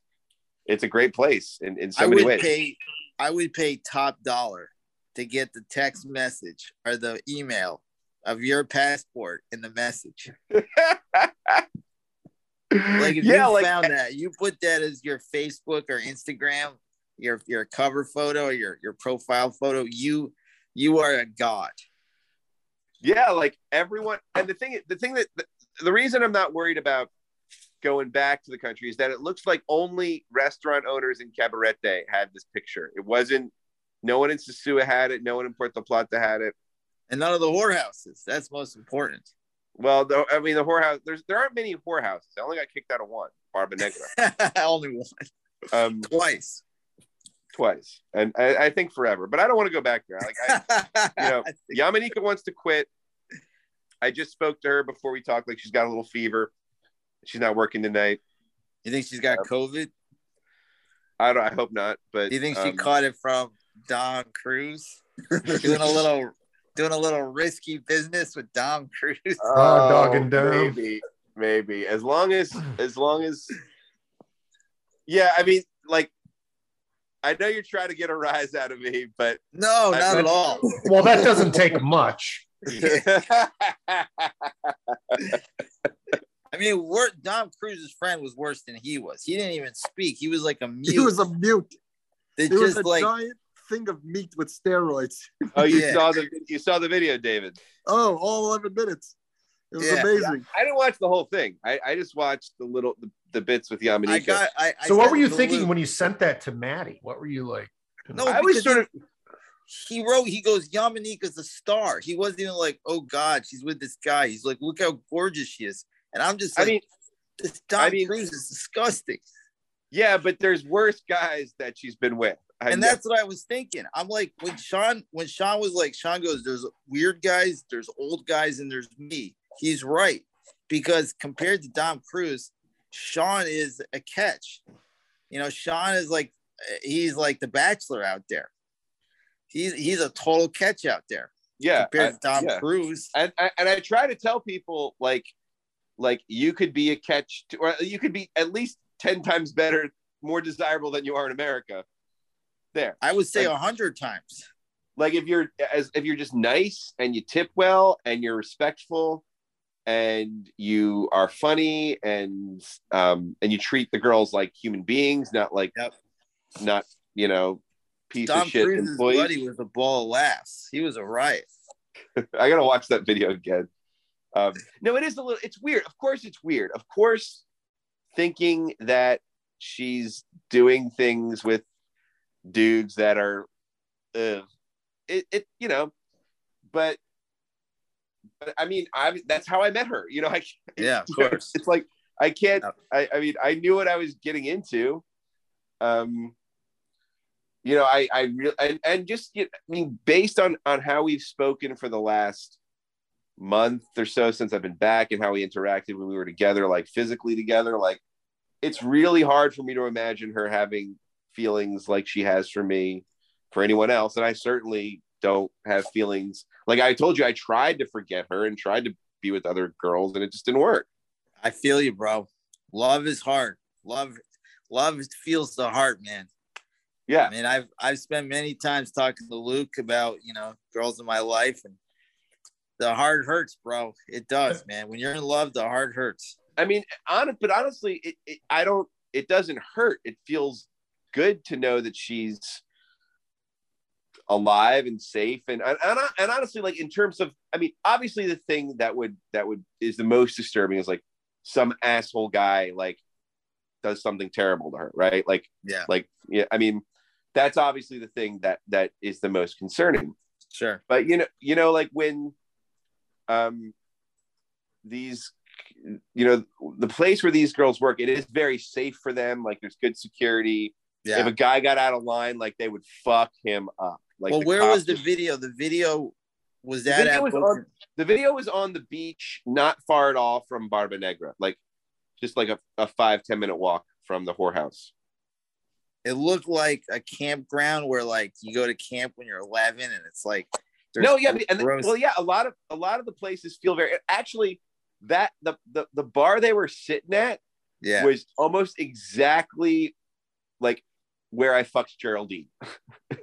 it's a great place in in so I many would ways. pay I would pay top dollar to get the text message or the email of your passport in the message. Like if yeah, you like found that, you put that as your Facebook or Instagram, your your cover photo, or your your profile photo. You you are a god. yeah like everyone and the thing the thing that the, the reason i'm not worried about going back to the country is that it looks like only restaurant owners in cabarete had this picture it wasn't no one in Sosua had it no one in puerto plata had it And none of the whorehouses. That's most important. Well the, i mean the whorehouse there's there aren't many whorehouses i only got kicked out of one barba negra Only one. um Twice. twice and I, I think forever but i don't want to go back there like I, you know, Yamanika wants to quit. I just spoke to her before we talked. Like she's got a little fever. She's not working tonight. you think she's got COVID? I don't. I hope not. But Do you think she um, caught it from Dom Cruise? doing a little doing a little risky business with Dom Cruise. Oh, dog and oh, dumb. Maybe, maybe. As long as, as long as. Yeah, I mean, like, I know you're trying to get a rise out of me, but No, I- not at all. Well, that doesn't take much. I mean, wor- Dom Cruise's friend was worse than he was. He didn't even speak. He was like a mute. He was a mute. They It was just a like giant thing of meat with steroids. oh, you Yeah. saw the you saw the video, David. Oh, all 11 minutes. It was Yeah. amazing. I didn't watch the whole thing. I, I just watched the little the, the bits with Yamanika. I got. I, I So, what were you thinking loop. when you sent that to Maddie? What were you like? No, I was because sort of he wrote, he goes, Yamanika's a star. He wasn't even like, oh God, she's with this guy. He's like, look how gorgeous she is. And I'm just I like, mean, this Tom I mean- Cruise is disgusting. yeah, but there's worse guys that she's been with. I and that's what I was thinking. I'm like, when Sean, when Sean was like, Sean goes, there's weird guys, there's old guys, and there's me. He's right. Because compared to Tom Cruise, Sean is a catch. You know, Sean is like he's like the bachelor out there. He's he's a total catch out there yeah, compared I- to Tom yeah. Cruise. and I, and I try to tell people like like you could be a catch to, or you could be at least 10 times better more desirable than you are in America there I would say Like- a hundred times. like if you're as if you're just nice and you tip well and you're respectful and you are funny and um and you treat the girls like human beings not like Yep. not you know piece Tom of shit Cruise's employees buddy was a ball of laughs. He was a riot. I gotta watch that video again. Um, no, it is a little. It's weird. Of course, it's weird. Of course, thinking that she's doing things with dudes that are, uh, it, it, you know, but, but I mean, I that's how I met her. You know, I Yeah, of course. It's like I can't. I, I mean, I knew what I was getting into. Um, you know, I I really and, and just get. I mean, based on on how we've spoken for the last month or so since I've been back and how we interacted when we were together, like physically together, like it's really hard for me to imagine her having feelings like she has for me for anyone else, and I certainly don't have feelings like I told you. I tried to forget her and tried to be with other girls, and it just didn't work. I feel you, bro. Love is hard. Love, love feels the heart, man. Yeah. I mean, I've I've spent many times talking to Luke about you know girls in my life, and the heart hurts, bro. It does, man. When you're in love, the heart hurts. I mean, on but honestly, it, it, I don't. It doesn't hurt. It feels good to know that she's alive and safe. And and, and, and honestly, like in terms of, I mean, obviously, the thing that would that would is the most disturbing is like some asshole guy like does something terrible to her, right? Like, Yeah, like yeah. I mean, that's obviously the thing that that is the most concerning. sure. but you know you know like when um these you know the place where these girls work it is very safe for them like there's good security if a guy got out of line like they would fuck him up like well, where was the video? The video was The that video at was on- the video was on the beach not far at all from barba negra like just like a, a five ten minute walk from the whorehouse It looked like a campground where like you go to camp when you're 11, and it's like there's no yeah and well yeah a lot of a lot of the places feel very actually that the the, the bar they were sitting at yeah. was almost exactly like where I fucked Geraldine.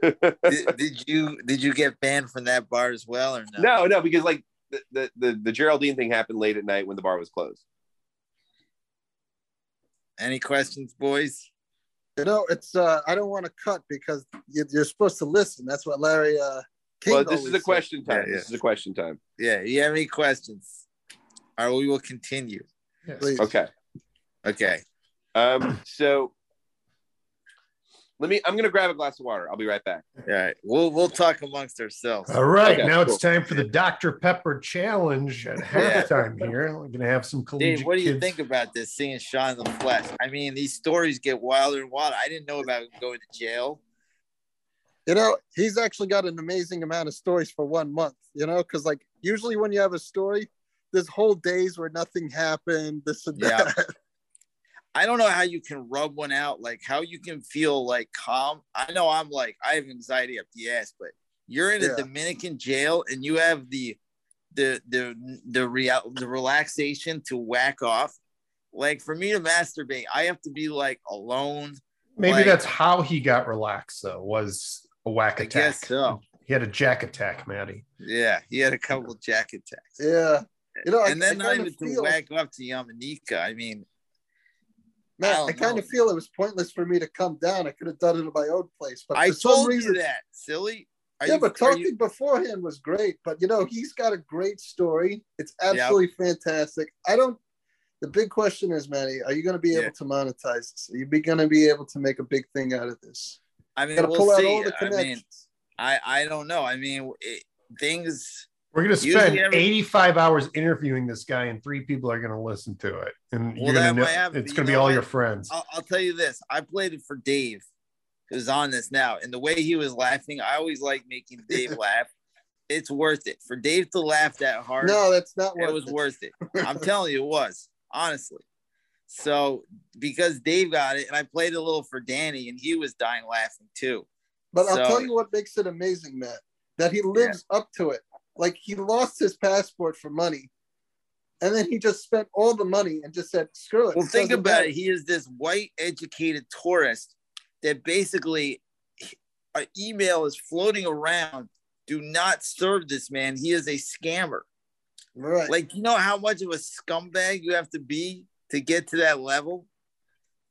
did, did you did you get banned from that bar as well or no? no, no, because like the, the, the, the Geraldine thing happened late at night when the bar was closed. Any questions, boys? You know, it's uh I don't want to cut because you- you're supposed to listen. That's what Larry uh King well, this is always a said. question time. Yeah, This is a question time. Yeah. You have any questions? All right, we will continue. Please. Okay. Okay. Um, so let me I'm gonna grab a glass of water. I'll be right back. All right. We'll we'll talk amongst ourselves. All right, Okay, now cool. it's time for the Dr. Pepper challenge at Yeah. halftime here. We're gonna have some collegiate Dave, what do you kids. think about this seeing Sean in the flesh? I mean, these stories get wilder and wilder. I didn't know about going to jail. You know, he's actually got an amazing amount of stories for one month, you know, because like usually when you have a story, there's whole days where nothing happened, this and Yeah. that. I don't know how you can rub one out, like how you can feel like calm. I know I'm like I have anxiety up the ass, but you're in a Yeah. Dominican jail and you have the the the the real the relaxation to whack off. Like for me to masturbate, I have to be like alone. Maybe like- that's how he got relaxed, though, was a whack attack. I attack. guess so. He had a jack attack, Matty. Yeah, he had a couple of jack attacks. yeah. You know, I- and then I not kinda even to feel- whack up to Yamanika. I mean, I Man, I, kind of feel it was pointless for me to come down. I could have done it at my own place, but I for some told reason, you that, silly. Are yeah, you, but talking you- beforehand was great. But you know, he's got a great story. It's absolutely fantastic. I don't. The big question is, Manny, are you going to be Yeah. able to monetize this? Are you going to be able to make a big thing out of this? I mean, we'll see. I mean. I I don't know. I mean, it, things. We're gonna spend every- 85 hours interviewing this guy, and three people are gonna listen to it, and Well, you're gonna know, might it's gonna be all what? your friends. I'll, I'll tell you this. I played it for Dave, who's on this now, and the way he was laughing, I always like making Dave laugh. It's worth it for Dave to laugh that hard. No, that's not worth it was it. worth it. I'm telling you, it was honestly. So because Dave got it, and I played a little for Danny, and he was dying laughing too. But I'll tell you what makes it amazing, Matt, that he lives up to it. Like he lost his passport for money, and then he just spent all the money and just said, "Screw it." Well, it think about matter." it. He is this white educated tourist that basically an email is floating around. Do not serve this man. He is a scammer. Right. Like, you know how much of a scumbag you have to be to get to that level?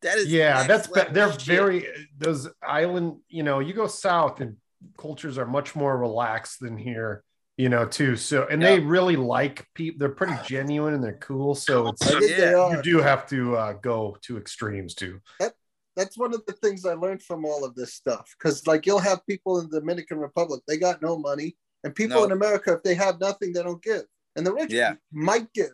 That is yeah, that's they're shit. very those island. You know, you go south and cultures are much more relaxed than here. You know, too. So, and they really like people. They're pretty genuine and they're cool. So it's I Yeah. you do have to uh, go to extremes too. That's one of the things I learned from all of this stuff. Because like you'll have people in the Dominican Republic, they got no money, and people No. in America, if they have nothing, they don't give, and the rich Yeah. might give,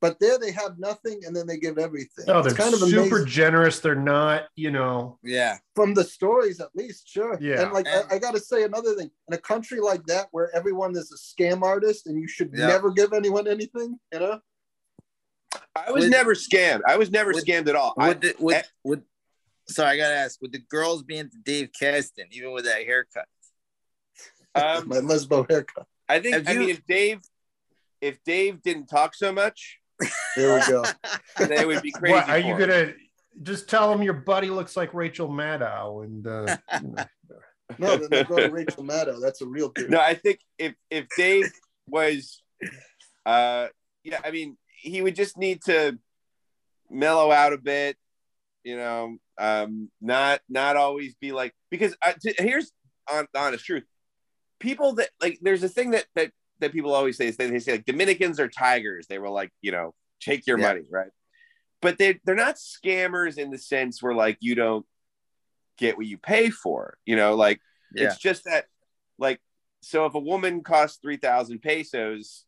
but there they have nothing, and then they give everything. Oh, they're it's kind of super amazing. generous. They're not, you know, Yeah. from the stories at least sure Yeah. and like And- I, I gotta say another thing in a country like that where everyone is a scam artist and you should Yeah. never give anyone anything you know I was With- never scammed. I was never with- scammed at all. I, Would the, would, eh. would, sorry, I gotta ask. Would the girls be into Dave Caston, even with that haircut? um, my lesbo haircut I think. Have I you- mean, if Dave, if Dave didn't talk so much, there we go they would be crazy. what are you him. gonna just tell them your buddy looks like Rachel Maddow and uh, you know. no then they go to rachel maddow that's a real dude No, I think if if Dave was, uh, yeah, I mean, he would just need to mellow out a bit, you know, um, not not always be like because uh, t- here's on the honest truth, people that like there's a thing that that that people always say is they, they say like Dominicans are tigers. They were like you know take your Yeah. money, right? But they they're not scammers in the sense where like you don't get what you pay for, you know, like Yeah. it's just that, like, so if a woman costs three thousand pesos,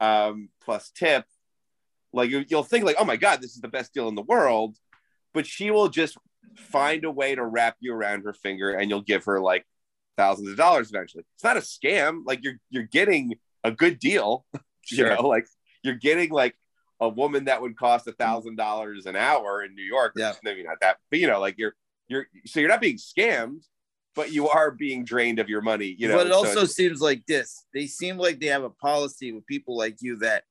um, plus tip, like you, you'll think like, oh my god, this is the best deal in the world, but she will just find a way to wrap you around her finger, and you'll give her like thousands of dollars eventually. It's not a scam. Like you're you're getting a good deal, you Sure. know, like you're getting like a woman that would cost a mm-hmm. thousand dollars an hour in New York. Yeah. maybe not that, but you know, like you're you're so you're not being scammed, but you are being drained of your money. You know, but it so also seems like this. They seem like they have a policy with people like you that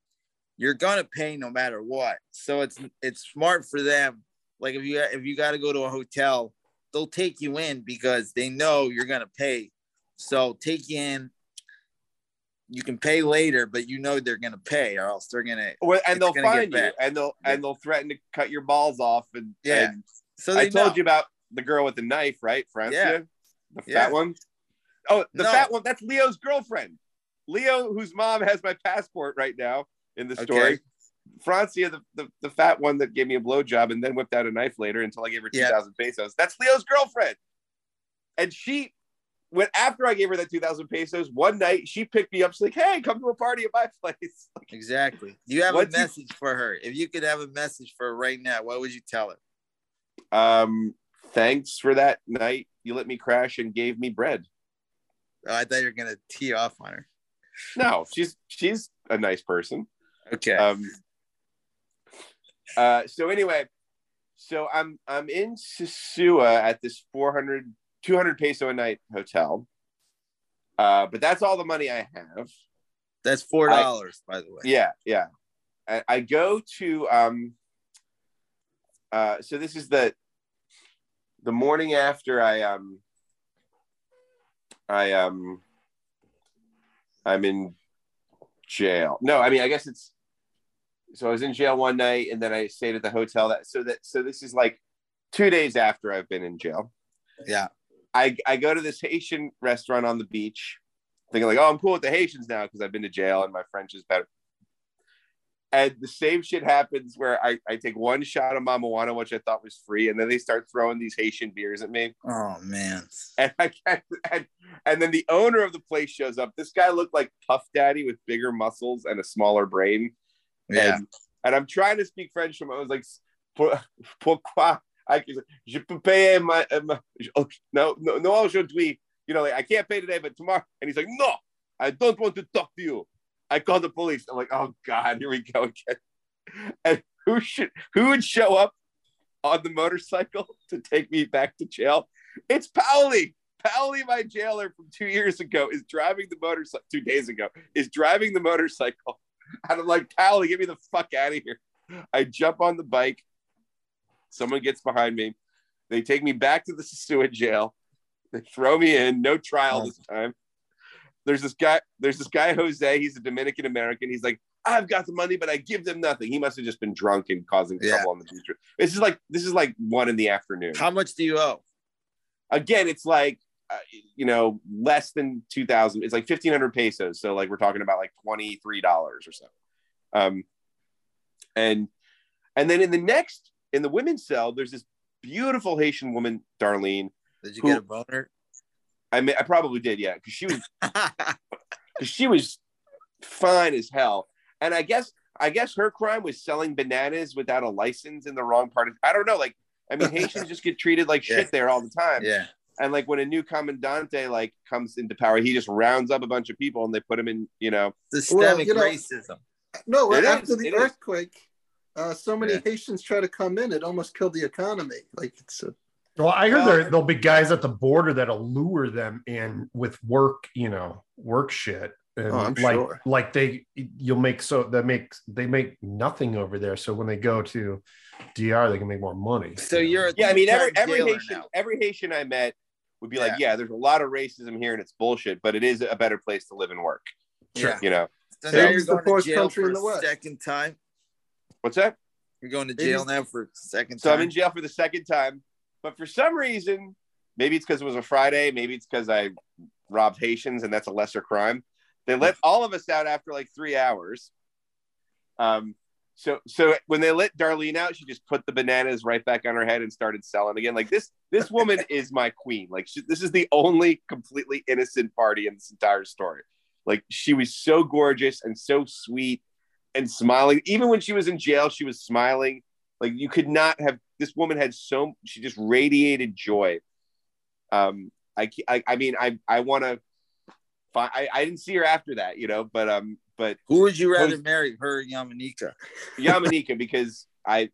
you're gonna pay no matter what. So it's it's smart for them. Like if you if you got to go to a hotel, they'll take you in because they know you're gonna pay. So take you in. You can pay later, but you know they're gonna pay, or else they're gonna. Well, and they'll gonna find you, and they'll and they'll threaten to cut your balls off. And Yeah. and So they I told know. you about the girl with the knife, right, Francia? Yeah. The Yeah. fat one. Oh, the No. fat one. That's Leo's girlfriend. Leo, whose mom has my passport right now in the story. Okay. Francia, the, the, the fat one that gave me a blowjob and then whipped out a knife later until I gave her Yeah. 2,000 pesos. That's Leo's girlfriend. And she, when after I gave her that 2,000 pesos, one night she picked me up. She's like, hey, come to a party at my place. Exactly. You have a you- message for her. If you could have a message for her right now, what would you tell her? Um, thanks for that night. You let me crash and gave me bread. Oh, I thought you were gonna tee off on her. No, she's she's a nice person. Okay. Um, uh, so anyway, so I'm I'm in Sosua at this 400 200 peso a night hotel. Uh, but that's all the money I have. That's four dollars, by the way. Yeah, yeah. I, I go to um uh so this is the the morning after I um I um I'm in jail. No, I mean I guess it's so I was in jail one night and then I stayed at the hotel that so that so this is like two days after I've been in jail. Yeah. I I go to this Haitian restaurant on the beach, thinking like, oh, I'm cool with the Haitians now because I've been to jail and my French is better. And the same shit happens where I, I take one shot of Mamajuana, which I thought was free, and then they start throwing these Haitian beers at me. Oh man. And I can't, and, and then the owner of the place shows up. This guy looked like Puff Daddy with bigger muscles and a smaller brain. Yeah. And, and I'm trying to speak French to him. I was like, pourquoi? I, je peux payer my, uh, my no, no, no, aujourd'hui. You know, like, I can't pay today, but tomorrow. And he's like, no, I don't want to talk to you. I called the police. I'm like, oh God, here we go again. And who should, who would show up on the motorcycle to take me back to jail? It's Paoli. Paoli, my jailer from two years ago, is driving the motorcycle. Two days ago, is driving the motorcycle. And I'm like, Paoli, get me the fuck out of here. I jump on the bike. Someone gets behind me. They take me back to the Sosua jail. They throw me in, no trial this time. There's this guy, there's this guy, Jose. He's a Dominican American. He's like, I've got the money, but I give them nothing. He must have just been drunk and causing Yeah. trouble on the beach. This is like this is like one in the afternoon. How much do you owe? Again, it's like you know less than two thousand. It's like fifteen hundred pesos. So like we're talking about like twenty three dollars or so. Um, and and then in the next in the women's cell, there's this beautiful Haitian woman, Darlene. Did you Who- get a boner? I mean, I probably did, yeah, because she was because she was fine as hell. And I guess I guess her crime was selling bananas without a license in the wrong part of I don't know. Like I mean, Haitians just get treated like shit there all the time. yeah. And like when a new commandante like comes into power, he just rounds up a bunch of people and they put him in, you know. Systemic you know- racism. No, It after is, the earthquake, uh, so many Yeah. Haitians try to come in, it almost killed the economy. Like it's a, Well, I heard Well- there, there'll be guys at the border that'll lure them in with work, you know, work shit. And Oh, I'm like, sure. like they, you'll make so that makes they make nothing over there. So when they go to DR, they can make more money. So you know? you're Yeah, I mean every every Haitian now. every Haitian I met would be like, yeah. there's a lot of racism here and it's bullshit, but it is a better place to live and work. Yeah. You know. So now It's you're the going to jail country for in the a West. second time. What's that? You're going to jail now for a second So time. I'm in jail for the second time, but for some reason, maybe it's because it was a Friday, maybe it's because I robbed Haitians and that's a lesser crime. They let all of us out after like three hours. Um, so so when they let Darlene out, she just put the bananas right back on her head and started selling again. Like this this woman is my queen. Like she, this is the only completely innocent party in this entire story. Like she was so gorgeous and so sweet and smiling. Even when she was in jail, she was smiling. Like you could not have. This woman had so she just radiated joy. Um, I I, I mean I I want to. I I didn't see her after that, you know, but um, but Who would you rather Who's- marry, her or Yamanika? Yamanika because I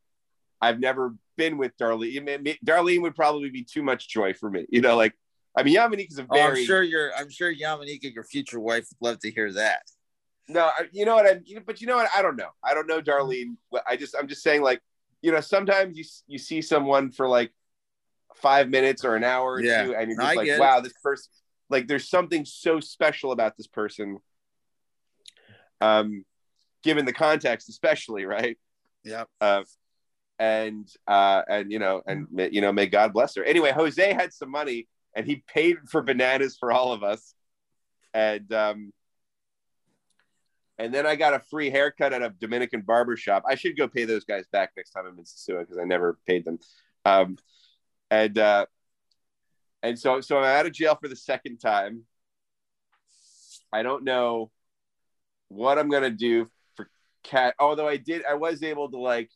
I've never been with Darlene. Darlene would probably be too much joy for me, you know. Like I mean, Yamanika's a Oh, very I'm sure your I'm sure Yamanika, your future wife, would love to hear that. No, I- you know what I. you know, But you know what? I don't know. I don't know, Darlene. I just, I'm just saying, like, you know, sometimes you you see someone for like five minutes or an hour or Yeah. two, and you're I just like, get it. wow, this person. Like, there's something so special about this person. Um, given the context, especially right. Yeah. Uh, and uh, and you know, and you know, may God bless her. Anyway, Jose had some money, and he paid for bananas for all of us, and um, and then I got a free haircut at a Dominican barber shop. I should go pay those guys back next time I'm in Sosua because I never paid them. Um, and uh, and so so I'm out of jail for the second time. I don't know what I'm gonna do for cat. Although I did, I was able to like,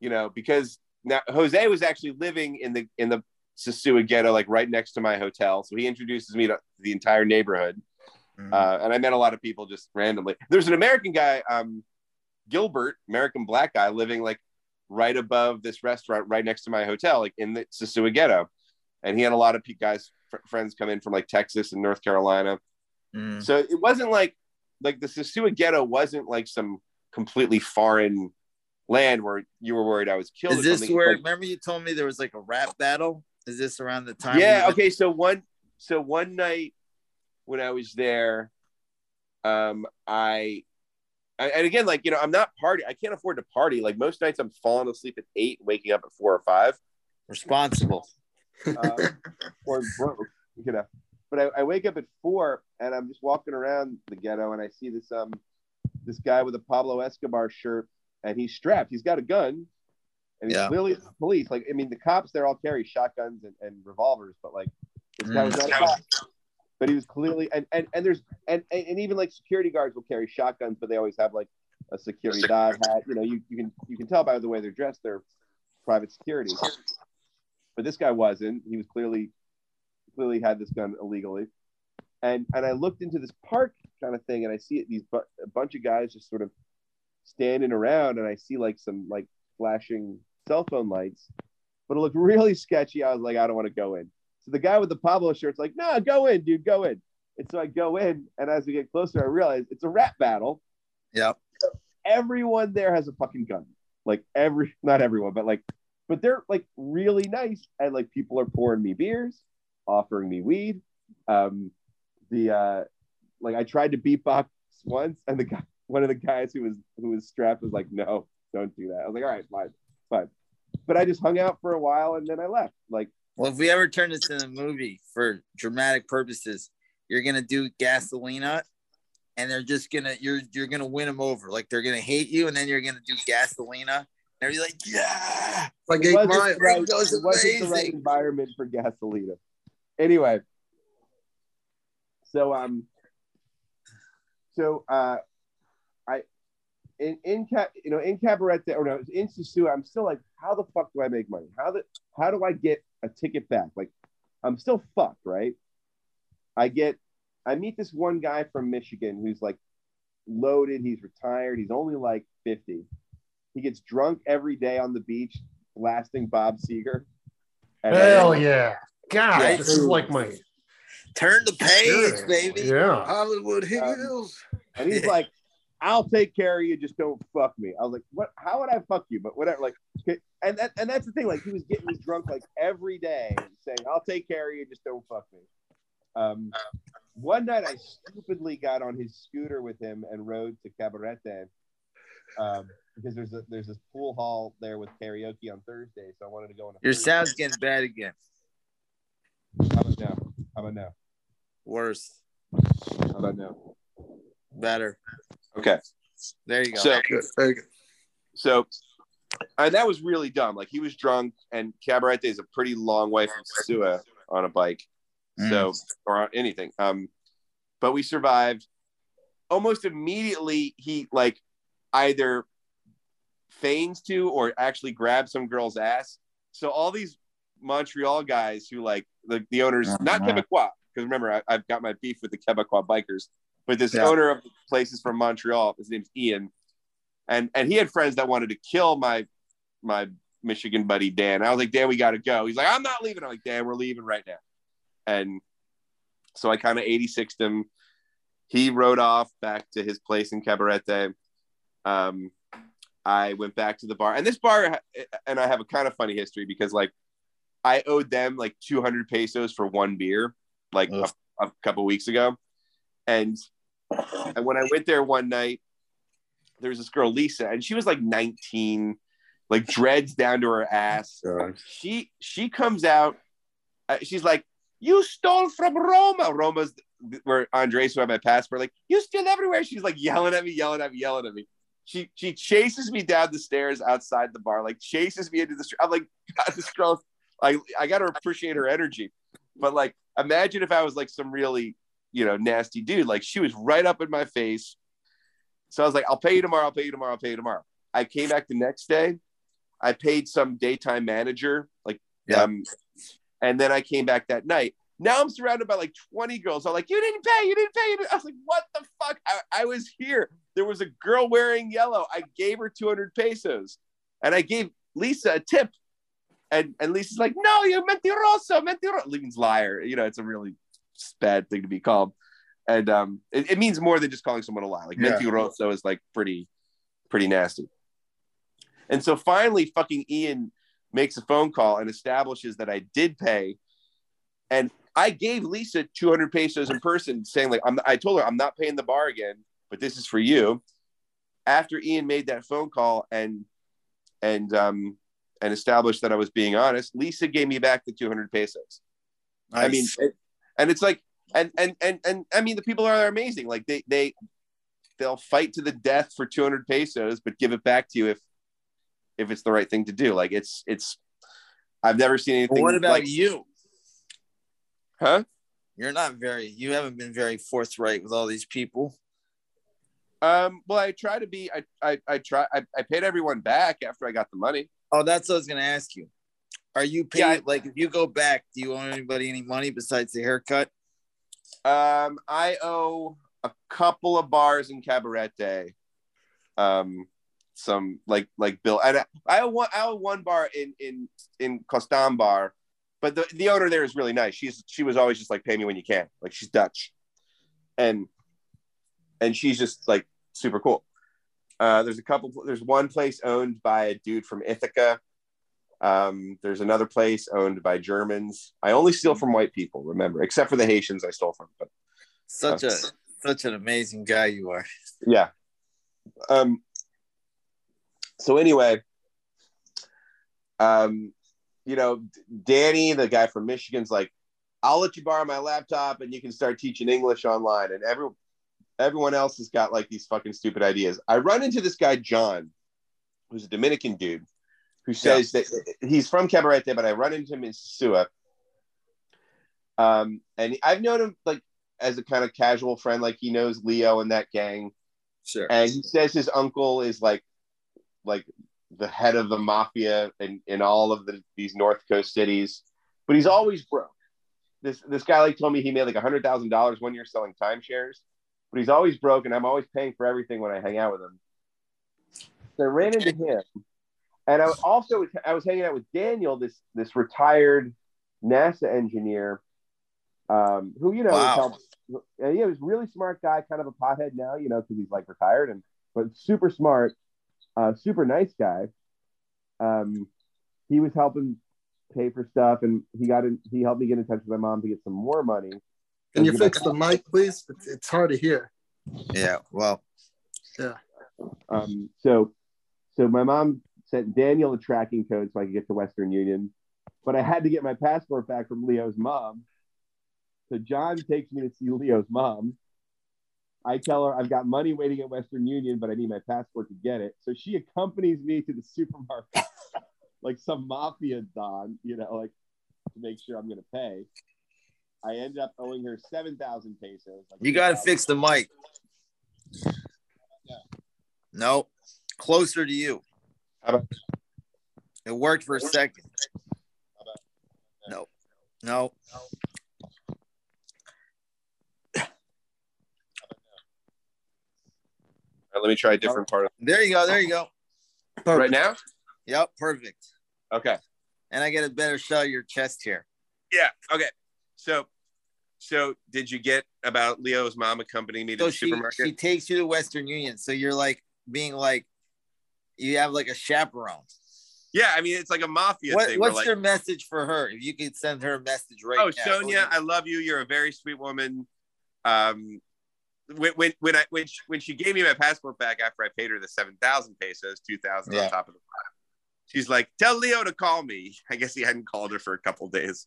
you know, because now Jose was actually living in the in the Sosua ghetto, like right next to my hotel. So he introduces me to the entire neighborhood Mhm. uh, and I met a lot of people just randomly. There's an American guy, um, Gilbert, American black guy, living like right above this restaurant, right next to my hotel, like in the Sosua ghetto, and he had a lot of guys, fr- friends come in from like Texas and North Carolina. Mhm. So it wasn't like like the Sosua ghetto wasn't like some completely foreign land where you were worried I was killed. Is this where? Like, remember, you told me there was like a rap battle. Is this around the time? yeah okay so one so one night when i was there um i I- and again like you know i'm not party i can't afford to party like most nights i'm falling asleep at eight waking up at four or five Responsible. uh, or broke you know but I, I wake up at four and i'm just walking around the ghetto and i see this um this guy with a Pablo Escobar shirt, and he's strapped. He's got a gun, and he's Yeah. clearly the police. Like, I mean, the cops there all carry shotguns and, and revolvers, but like this guy was Mm. not a cop. But he was clearly and and and there's and and, and even like security guards will carry shotguns, but they always have like a security dog hat. You know, you, you can you can tell by the way they're dressed, they're private security. But this guy wasn't. He was clearly clearly had this gun illegally. And and I looked into this park kind of thing, and I see these bu- a bunch of guys just sort of standing around, and I see like some like flashing cell phone lights, but it looked really sketchy. I was like, I don't want to go in. So the guy with the Pablo shirt's like, No, go in, dude, go in. And so I go in, and as we get closer, I realize it's a rap battle. Yep. Everyone there has a fucking gun. Like every, not everyone, but like, but they're like really nice, and like people are pouring me beers, offering me weed. Um, the uh, like I tried to beatbox once, and the guy, one of the guys who was who was strapped was like, "No, don't do that." I was like, "All right, fine, fine." But I just hung out for a while, and then I left. Like, Well, if we ever turn this into a movie for dramatic purposes, you're gonna do Gasolina, and they're just gonna you're you're gonna win them over. Like they're gonna hate you, and then you're gonna do Gasolina, and they're like, yeah, Like it wasn't, right, it wasn't the right environment for gasolina. Anyway, so um, so uh, I in in cap you know in Cabarete or no in Susu, I'm still like, how the fuck do I make money? How the how do I get a ticket back? Like, I'm still fucked, right? I get I meet this one guy from Michigan who's like loaded. He's retired. He's only like 50. He gets drunk every day on the beach, blasting Bob Seger. Hell yeah. God, Yeah. this is like my turn the page, Sure. baby. Yeah. Hollywood Hills. And he's like, I'll take care of you, just don't fuck me. I was like, what? How would I fuck you? But whatever. Like, and that, and that's the thing. Like, he was getting me drunk like every day, saying, "I'll take care of you, just don't fuck me." Um, one night I stupidly got on his scooter with him and rode to Cabarete, um, because there's a there's this pool hall there with karaoke on Thursday, so I wanted to go on. A Your Thursday. sound's getting bad again. How about now? How about now? Worse, How about now? better. Okay. There you go. So Good. Very good. So, and that was really dumb. Like he was drunk, and Cabarete is a pretty long way from Sua on a bike, so or on anything. Um, but we survived. Almost immediately, he like either feigns to or actually grabs some girl's ass. So all these Montreal guys who like the, the owners, not Uh-huh. Quebecois, because remember I, I've got my beef with the Quebecois bikers, but this Yeah. owner of the place is from Montreal. His name's Ian, and and he had friends that wanted to kill my my Michigan buddy Dan. I was like, Dan, we got to go. He's like, I'm not leaving. I'm like, Dan, we're leaving right now. And so I kind of 86'd him. He rode off back to his place in Cabarete. Um, I went back to the bar, and this bar, and I have a kind of funny history because like I owed them like 200 pesos for one beer, like a, a couple weeks ago, and and when I went there one night, there was this girl Lisa, and she was like 19, like dreads down to her ass. She she comes out, uh, she's like, "You stole from Roma." Roma's where Andres who had my passport. Like, you steal everywhere. She's like yelling at me, yelling at me, yelling at me. She she chases me down the stairs outside the bar, like chases me into the street. I'm like, God, this girl, I I got to appreciate her energy, but like, imagine if I was like some really you know nasty dude. Like she was right up in my face. So I was like, I'll pay you tomorrow. I'll pay you tomorrow. I'll pay you tomorrow. I came back the next day. I paid some daytime manager, like, Yeah. um, and then I came back that night. Now I'm surrounded by like 20 girls. I'm like, you didn't pay, you didn't pay. You didn't. I was like, what the fuck? I, I was here. There was a girl wearing yellow. I gave her 200 pesos, and I gave Lisa a tip. And and Lisa's like, no, you're mentiroso, mentiroso. Means liar. You know, it's a really bad thing to be called. And um, it, it means more than just calling someone a liar. Like Yeah. mentiroso is like pretty, pretty nasty. And so finally, fucking Ian makes a phone call and establishes that I did pay. And I gave Lisa 200 pesos in person, saying like, I'm, I told her I'm not paying the bar again, but this is for you. After Ian made that phone call and and um and established that I was being honest, Lisa gave me back the 200 pesos. I mean, it, and it's like, and and and and I mean, the people are amazing. Like they they they'll fight to the death for 200 pesos, but give it back to you if if it's the right thing to do. Like it's it's. I've never seen anything. Well, what about like, you? Huh? You're not very. You haven't been very forthright with all these people. Um. Well, I try to be. I I, I try. I, I paid everyone back after I got the money. Oh, that's what I was gonna ask you. Are you paid? Yeah, like, if you go back, do you owe anybody any money besides the haircut? Um. I owe a couple of bars in Cabarete. Um. Some like like Bill. And I, I owe one. I owe one bar in in in Costambar, but the the owner there is really nice. She's she was always just like pay me when you can. Like she's Dutch, and and she's just like super cool. Uh, there's a couple. There's one place owned by a dude from Ithaca. Um, there's another place owned by Germans. I only steal from white people, remember, except for the Haitians I stole from. But Such a such an amazing guy you are. yeah. Um. So anyway, um, you know, Danny, the guy from Michigan's like, I'll let you borrow my laptop and you can start teaching English online. And every everyone else has got like these fucking stupid ideas. I run into this guy John, who's a Dominican dude, who says that he's from Cabarete, but I run into him in Sua. Um, and I've known him like as a kind of casual friend, like he knows Leo and that gang Sure. and he says his uncle is like like the head of the mafia in, in all of the, these north coast cities but he's always broke this this guy like told me he made like a hundred thousand dollars one year selling timeshares but he's always broke and i'm always paying for everything when i hang out with him so i ran into him and i also i was hanging out with daniel this this retired nasa engineer um, who you know Wow. helped and he was a really smart guy, kind of a pothead now, you know, because he's like retired and but super smart, uh, super nice guy. Um, he was helping pay for stuff, and he got in. He helped me get in touch with my mom to get some more money. Can you fix the mic, please? It's, it's hard to hear. Yeah. Well, Um, so, so my mom sent Daniel a tracking code so I could get to Western Union, but I had to get my passport back from Leo's mom. So John takes me to see Leo's mom. I tell her I've got money waiting at Western Union, but I need my passport to get it. So she accompanies me to the supermarket, like some mafia don, you know, like to make sure I'm going to pay. I ended up owing her seven thousand pesos. like you got to fix the mic. No, closer to you. How about- It worked for a second. No, no. All right, let me try a different part of There you go. There you go. right now. Yep. Perfect. Okay. And I get a better shot of your chest here. Yeah. Okay. So, so did you get about Leo's mom accompanying me to So the she, supermarket? she takes you to Western Union. So you're like being like, you have like a chaperone. yeah, I mean it's like a mafia What, thing. what's like, your message for her? If you could send her a message right oh, now. Oh, Sonia, I love you. You're a very sweet woman. Um, when when when I when she, when she gave me my passport back after I paid her the seven thousand pesos, two thousand Yeah. on top of the five, she's like, "Tell Leo to call me." I guess he hadn't called her for a couple days.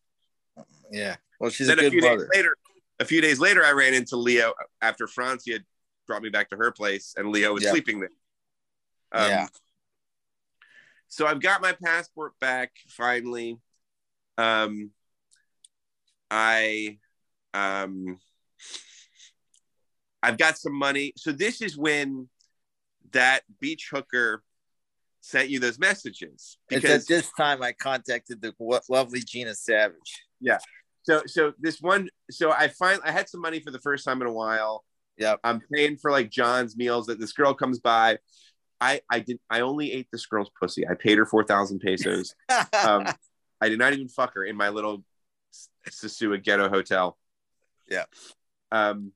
Yeah. Well, she's then a a, few mother. days later, a few days later, I ran into Leo after Francia brought me back to her place, and Leo was Yeah. sleeping there. Um, Yeah. So I've got my passport back finally. Um, I, um, I've got some money. So this is when that beach hooker sent you those messages It's because at this time I contacted the lovely Gina Savage. So so this one so I find I had some money for the first time in a while. Yeah. I'm paying for like John's meals that this girl comes by. I I did I only ate this girl's pussy. I paid her four thousand pesos. Um, I did not even fuck her in my little Sosua ghetto hotel. Yeah. Um,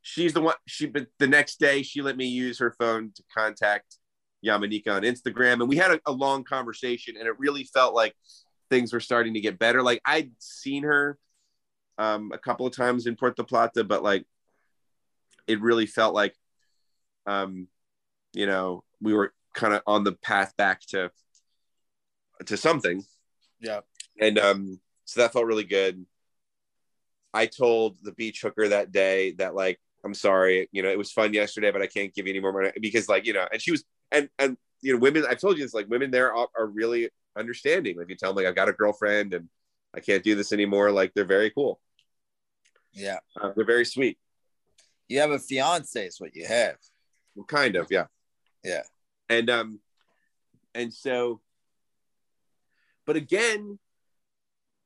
she's the one. She but the next day she let me use her phone to contact Yamanika on Instagram, and we had a, a long conversation, and it really felt like things were starting to get better. Like I'd seen her um, a couple of times in Puerto Plata, but like it really felt like, um, you know, we were kind of on the path back to to something yeah. and um so that felt really good i told the beach hooker that day that like I'm sorry, you know, it was fun yesterday, but I can't give you any more money because like, you know, and she was, and, and, you know, women, I've told you this, like women there are, are really understanding. Like you tell them like, I've got a girlfriend and I can't do this anymore. Like they're very cool. Yeah. Uh, they're very sweet. You have a fiance, is what you have. Well, kind of. Yeah. Yeah. And, um, and so, but again,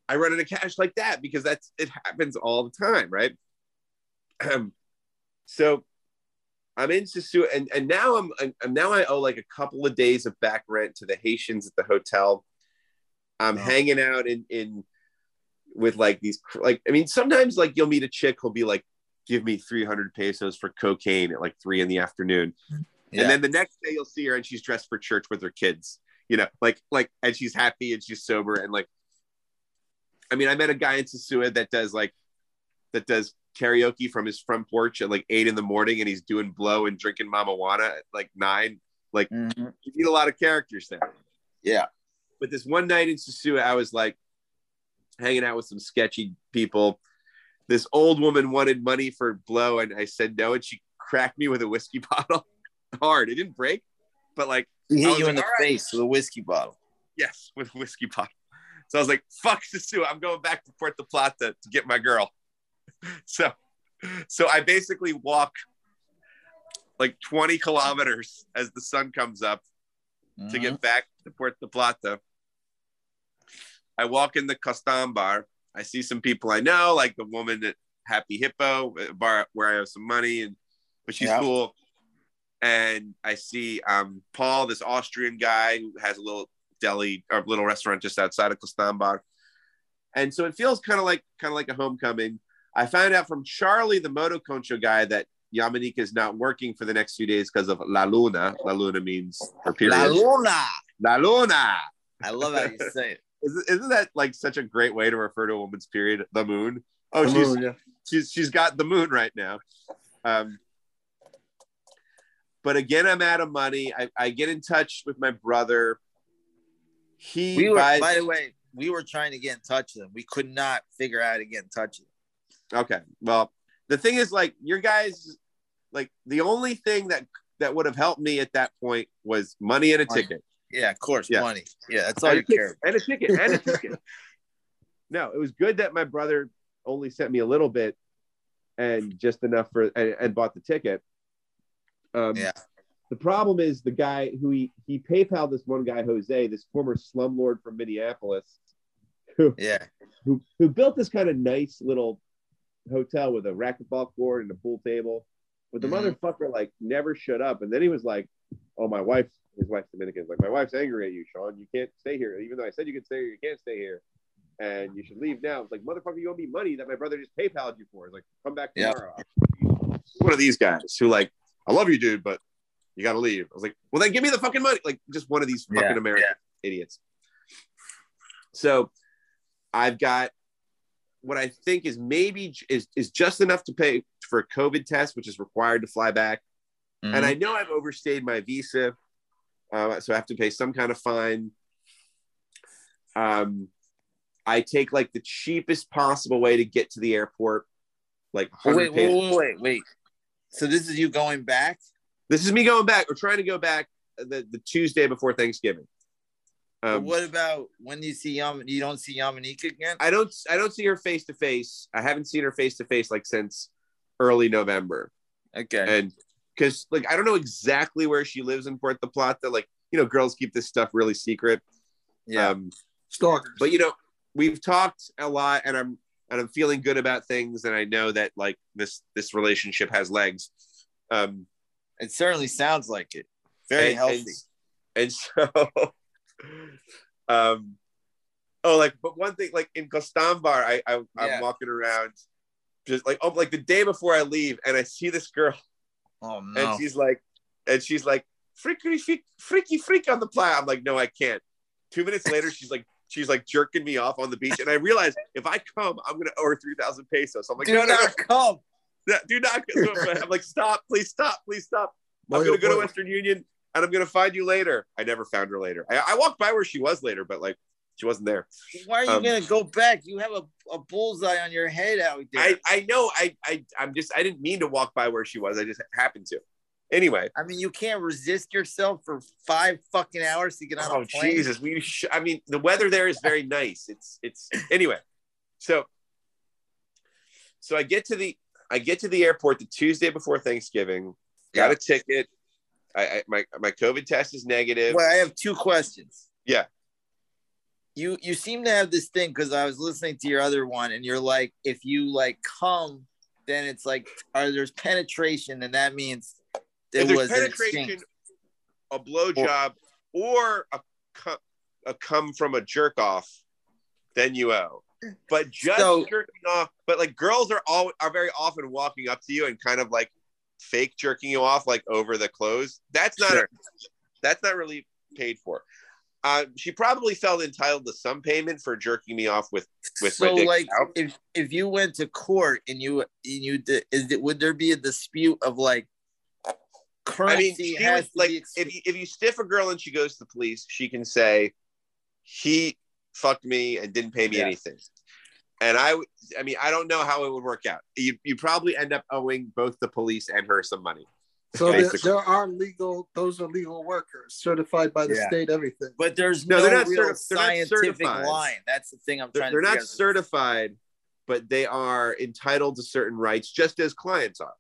I run into cash like that because that's, it happens all the time. Right. Um, so I'm in Sosua, and and now I'm and now I owe like a couple of days of back rent to the Haitians at the hotel. I'm hanging out in in with like these like I mean sometimes like you'll meet a chick who'll be like give me 300 pesos for cocaine at like three in the afternoon Yeah. and then the next day you'll see her and she's dressed for church with her kids you know like like and she's happy and she's sober and like I mean I met a guy in Sosua that does like that does karaoke from his front porch at like eight in the morning and he's doing blow and drinking mamajuana at like nine like Mhm. you meet a lot of characters there Yeah. but this one night in Sosua, I was like hanging out with some sketchy people. This old woman wanted money for blow, and I said no, and she cracked me with a whiskey bottle hard. It didn't break, but like He hit you in the "All right." face with a whiskey bottle. yes, with a whiskey bottle. So I was like, fuck Sosua, I'm going back to Puerto Plata to get my girl. So, so I basically walk like 20 kilometers as the sun comes up to Mhm. get back to Puerto Plata. I walk in the Costambar. I see some people I know, like the woman at Happy Hippo bar where I have some money, and but she's Yeah. cool. And I see um, Paul, this Austrian guy who has a little deli or little restaurant just outside of Costambar. And so it feels kind of like kind of like a homecoming. I found out from Charlie, the Moto Concho guy, that Yamanika is not working for the next few days because of La Luna. La Luna means her period. La Luna. La Luna. I love how you say it. Isn't, that like such a great way to refer to a woman's period? The moon. Oh, The she's moon, yeah. she's she's got the moon right now. Um, but again, I'm out of money. I, I get in touch with my brother. He We were, buys. by the way, we were trying to get in touch with him. We could not figure out how to get in touch with him. Okay. Well, the thing is, like, your guys, like, the only thing that that would have helped me at that point was money and a Money. ticket. Yeah, of course, Yeah. money. Yeah, that's all and, you ticket care. and a ticket and a ticket. No, it was good that my brother only sent me a little bit and just enough for and, and bought the ticket. Um, Yeah. The problem is the guy who he he PayPal this one guy Jose, this former slumlord from Minneapolis, who Yeah, who who built this kind of nice little hotel with a racquetball court and a pool table. But the Mhm. motherfucker like never shut up. And then he was like, "Oh, my wife, his wife's Dominican. Like, my wife's angry at you, Sean. You can't stay here. Even though I said you could stay here, you can't stay here, and you should leave now." It's like, motherfucker, you owe me money that my brother just PayPal'd you for. It's like, come back Yeah. tomorrow. One of these guys who like, I love you, dude, but you got to leave. I was like, well, then give me the fucking money. Like, just one of these fucking Yeah, American idiots. So, I've got what I think is maybe is is just enough to pay for a COVID test, which is required to fly back. Mm-hmm. And I know I've overstayed my visa, uh, so I have to pay some kind of fine. Um, I take like the cheapest possible way to get to the airport, like Oh, 100 wait, wait, wait, wait, wait. So this is you going back? This is me going back. We're trying to go back the, the Tuesday before Thanksgiving. But Um, what about when you see Yam? You don't see Yamanika again? I don't I don't see her face to face. I haven't seen her face to face like since early November. Okay. and because like I don't know exactly where she lives in Puerto Plata. Like you know, girls keep this stuff really secret. Yeah. Um, Stalkers. but you know, we've talked a lot, and I'm and I'm feeling good about things, and I know that like this this relationship has legs. Um, it certainly sounds like it. Very and, healthy. And, and so, um, oh, like, but one thing, like in Costambar, I, I I'm Yeah. walking around, just like oh, like the day before I leave, and I see this girl oh no. and she's like, and she's like, freaky, freak, freaky, freak on the plat. I'm like, no, I can't. Two minutes later, she's like, she's like jerking me off on the beach, and I realize if I come, I'm gonna owe her three thousand pesos. So I'm like, Do no, no, no, not come. no, do not. So I'm like, stop, please stop, please stop. I'm gonna oh go to. Western Union, and I'm gonna find you later. I never found her later. I, I walked by where she was later, but like, She wasn't there. Why are you Um, gonna go back? You have a, a bullseye on your head out there. I, I know. I, I I'm just I didn't mean to walk by where she was. I just happened to. Anyway. I mean, you can't resist yourself for five fucking hours to get on Oh a plane. Jesus! We. Sh- I mean, the weather there is very nice. It's it's anyway. So. So I get to the I get to the airport the Tuesday before Thanksgiving. Got Yeah. a ticket. I, I my my COVID test is negative. Well, I have two questions. Yeah. You you seem to have this thing because I was listening to your other one, and you're like, if you like come, then it's like, or there's penetration, and that means there if there's was penetration, a blowjob, or a cum, a cum from a jerk off, then you owe. But just So- jerking off, but like girls are all are very often walking up to you and kind of like fake jerking you off like over the clothes. That's not Sure. that's not really paid for. Uh, she probably felt entitled to some payment for jerking me off with with my so like out. if if you went to court and you and you did is it would there be a dispute of like I mean, she has was like, if you, if you stiff a girl and she goes to the police, she can say, he fucked me and didn't pay me Yeah. anything. And I, I mean, I don't know how it would work out. You, you probably end up owing both the police and her some money. So there, there are legal; those are legal workers, certified by the Yeah. state. Everything. but there's No, no, they're not real certi- they're not certified. line that's the thing i'm They're, trying they're to not figure certified, but they are entitled to certain rights, just as clients are.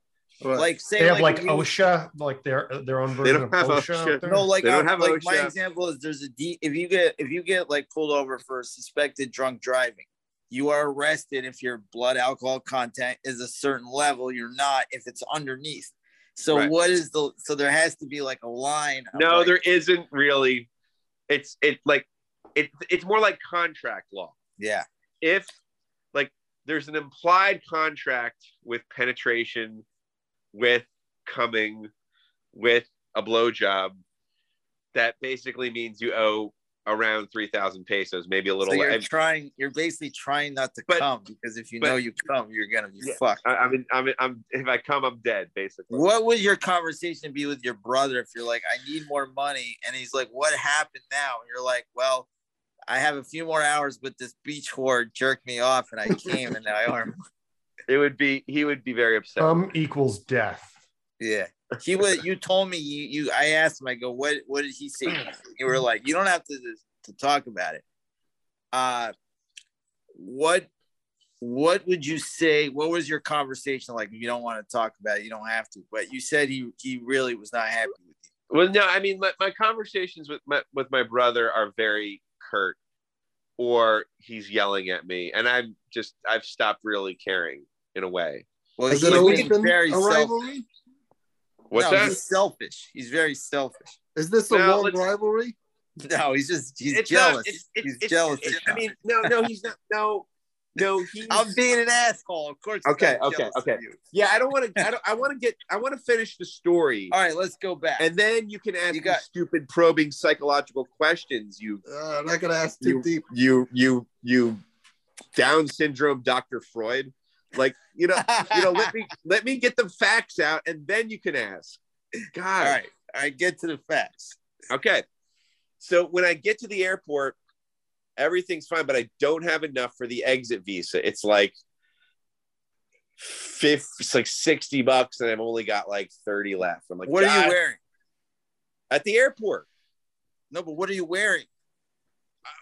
Right. like say They have like if you- OSHA, like their their own They version don't of have OSHA. OSHA. out there. No, like, They don't I- have like my example is there's a D. If you get if you get like pulled over for suspected drunk driving, you are arrested if your blood alcohol content is a certain level. You're not if it's underneath. So Right. what is the? So there has to be like a line. No, like- there isn't really. It's it's like it, it's more like contract law. Yeah. if like there's an implied contract with penetration, with coming, with a blowjob, that basically means you owe around three thousand pesos, maybe a little. So you're I, trying. You're basically trying not to But- come because if you but- know you come, you're gonna be Yeah. fucked. I, I mean, i mean I'm if I come, I'm dead, basically. What would your conversation be with your brother if you're like, I need more money, and he's like, What happened now? And you're like, Well, I have a few more hours, but this beach whore jerked me off, and I came, and I arm. It would be he would be very upset. Come equals death. Yeah, he was. You told me you. You. I asked him. I go, What? What did he say? You were like, You don't have to to talk about it. Uh, what? What would you say? What was your conversation like? If you don't want to talk about it, you don't have to. But you said he he really was not happy with you. Well, no, I mean, my, my conversations with my with my brother are very curt, or he's yelling at me, and I'm just I've stopped really caring in a way. Well, Has it always been very a selfish. rivalry? What's no, that? He's selfish. He's very selfish. Is this a No, long rivalry? No, he's just he's It's jealous. not- it's- it's- he's it's- jealous. it's- I mean, no, no, he's not. No, no, he's. I'm being an asshole. Of course. he's Okay, okay, okay. yeah, I don't want to. I don't. I want to get. I want to finish the story, All right, let's go back. and then you can ask You you got- stupid, probing, psychological questions. You, Uh, I'm not gonna ask too you, deep. you, you, you, Down syndrome, Doctor Freud. Like you know, you know. Let me let me get the facts out, and then you can ask. God. All right, all right. Get to the facts. Okay. So when I get to the airport, everything's fine, but I don't have enough for the exit visa. It's like fifth, it's like 60 bucks, and I've only got like 30 left. I'm like, What are you wearing? At the airport. No, but what are you wearing?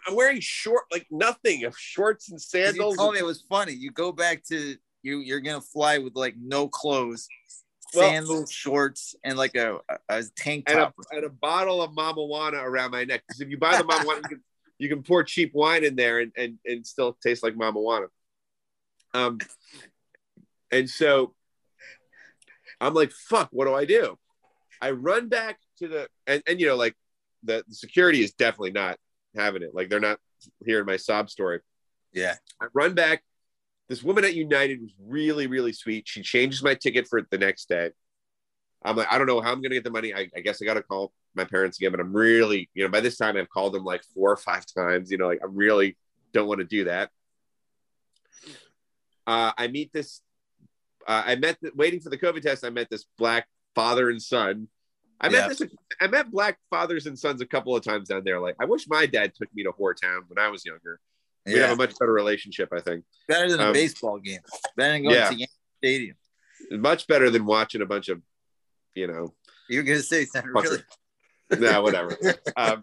I'm wearing short, like nothing, of shorts and sandals. You told me it was funny. You go back to you. You're gonna fly with like no clothes, Well- sandals, shorts, and like a, a, tank and a, top. and a bottle of Mamajuana around my neck. Because if you buy the Mamajuana, you can, you can pour cheap wine in there and, and, and still taste like Mamajuana. Um, and so I'm like, fuck, what do I do? I run back to the, and, and you know, like the, the security is definitely not having it. Like they're not hearing my sob story. yeah. I run back. This woman at United was really, really sweet. She changes my ticket for the next day. I'm like, I don't know how I'm gonna get the money. I, I guess I gotta call my parents again, but I'm really, you know, by this time I've called them like four or five times. You know, like I really don't want to do that. Uh, I meet this. Uh, I met the, waiting for the COVID test. I met this black father and son I Yeah. met this. I met black fathers and sons a couple of times down there. Like, I wish my dad took me to Whoretown when I was younger. We Yeah. have a much better relationship, I think. Better than a um, baseball game. Better than going yeah. to Yankee Stadium. Much better than watching a bunch of, you know, You're gonna say something really no, whatever. um,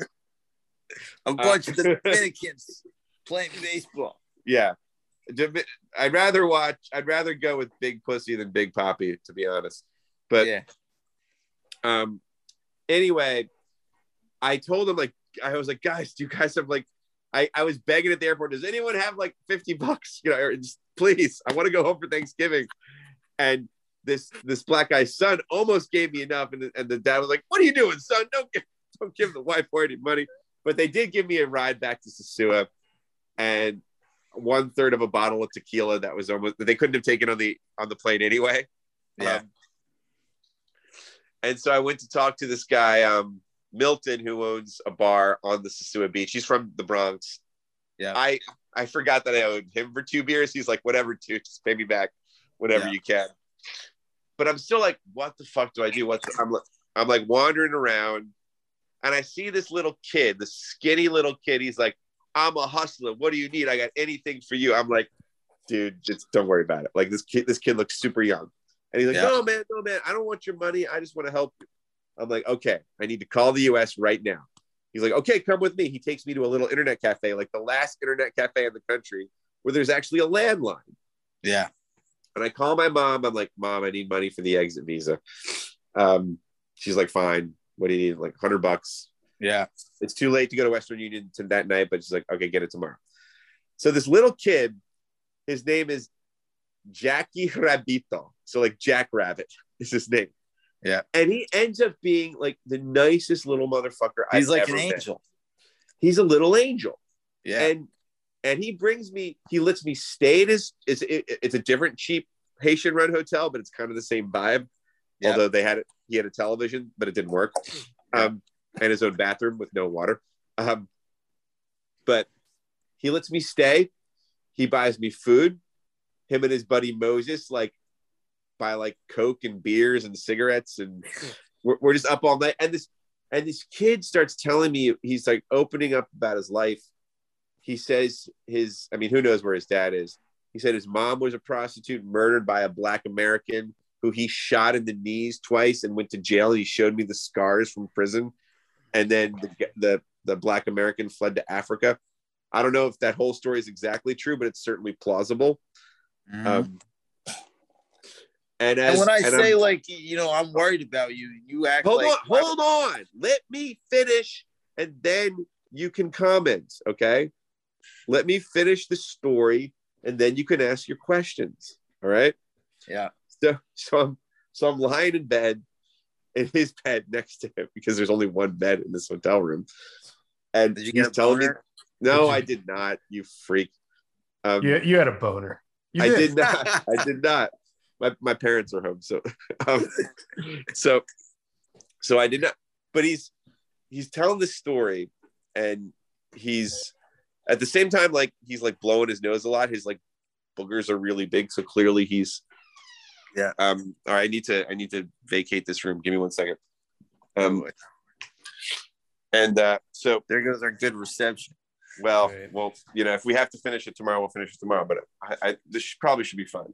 a bunch of Dominicans playing baseball. yeah, I'd rather watch. I'd rather go with Big Pussy than Big Papi, to be honest. But yeah. Um, anyway, I told him like I was like, guys, do you guys have like? I, I was begging at the airport. Does anyone have like fifty bucks? You know, or just please. I want to go home for Thanksgiving. And this this black guy's son almost gave me enough, and the, and the dad was like, "What are you doing, son? Don't give don't give the wife boy any money." But they did give me a ride back to Sosua, and one third of a bottle of tequila that was almost they couldn't have taken on the on the plane anyway. Yeah. Um, and so I went to talk to this guy, um, Milton, who owns a bar on the Sosua Beach. He's from the Bronx. Yeah. I I forgot that I owed him for two beers. He's like, whatever, dude, just pay me back whatever Yeah. you can. But I'm still like, what the fuck do I do? What's I'm like, I'm like wandering around, and I see this little kid, this skinny little kid. He's like, I'm a hustler. What do you need? I got anything for you. I'm like, dude, just don't worry about it. Like this kid, this kid looks super young. And he's like, Yeah. no, man, no, man, I don't want your money. I just want to help you. I'm like, okay, I need to call the US right now. He's like, okay, come with me. He takes me to a little internet cafe, like the last internet cafe in the country where there's actually a landline. Yeah. And I call my mom. I'm like, Mom, I need money for the exit visa. Um, she's like, Fine. What do you need? Like, 100 bucks. Yeah. It's too late to go to Western Union to that night, but she's like, Okay, get it tomorrow. So this little kid, his name is Jackie Rabito. So, like, Jack Rabbit is his name. Yeah. And he ends up being like the nicest little motherfucker He's I've like an met. angel. He's a little angel Yeah. and and he brings me he lets me stay at his it's it, it's a different cheap haitian run hotel but it's kind of the same vibe Yeah. although they had it he had a television but it didn't work um and his own bathroom with no water um but he lets me stay he buys me food him and his buddy moses like buy like coke and beers and cigarettes and we're, we're just up all night. And this and this kid starts telling me he's like opening up about his life. He says his i mean who knows where his dad is. He said his mom was a prostitute murdered by a black american who he shot in the knees twice and went to jail. He showed me the scars from prison. And then the, the the black american fled to africa. I don't know if that whole story is exactly true but it's certainly plausible Mhm. um and as and when I and say I'm- like you know I'm worried about you, you act hold like on, hold on. Let me finish, and then you can comment. Okay, let me finish the story, and then you can ask your questions. All right. Yeah. So, so I'm so I'm lying in bed, in his bed next to him because there's only one bed in this hotel room, and Did you he's get a telling me, "No, you- I did not. You freak." Um, You, you had a boner. You I did not. I did not. My my parents are home, so um, so so I did not. But he's he's telling this story, and he's at the same time like he's like blowing his nose a lot. His like boogers are really big, so clearly he's Yeah. Um. All right. I need to I need to vacate this room. Give me one second. Um. And uh, so there goes our good reception. Well, Right. well, you know, if we have to finish it tomorrow, we'll finish it tomorrow. But I, I this should, probably should be fun.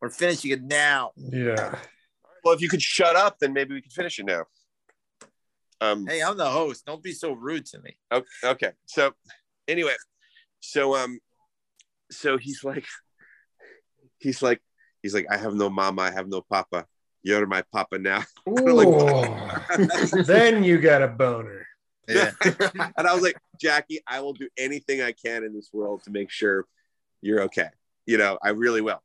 We're finishing it now. Yeah. Well, if you could shut up, then maybe we can finish it now. Um. Hey, I'm the host. Don't be so rude to me. o- Okay. So, anyway, so um, so he's like, he's like, he's like, I have no mama, I have no papa. You're my papa now. Ooh. then you got a boner. Yeah. and I was like, Jackie, I will do anything I can in this world to make sure you're okay. You know, I really will.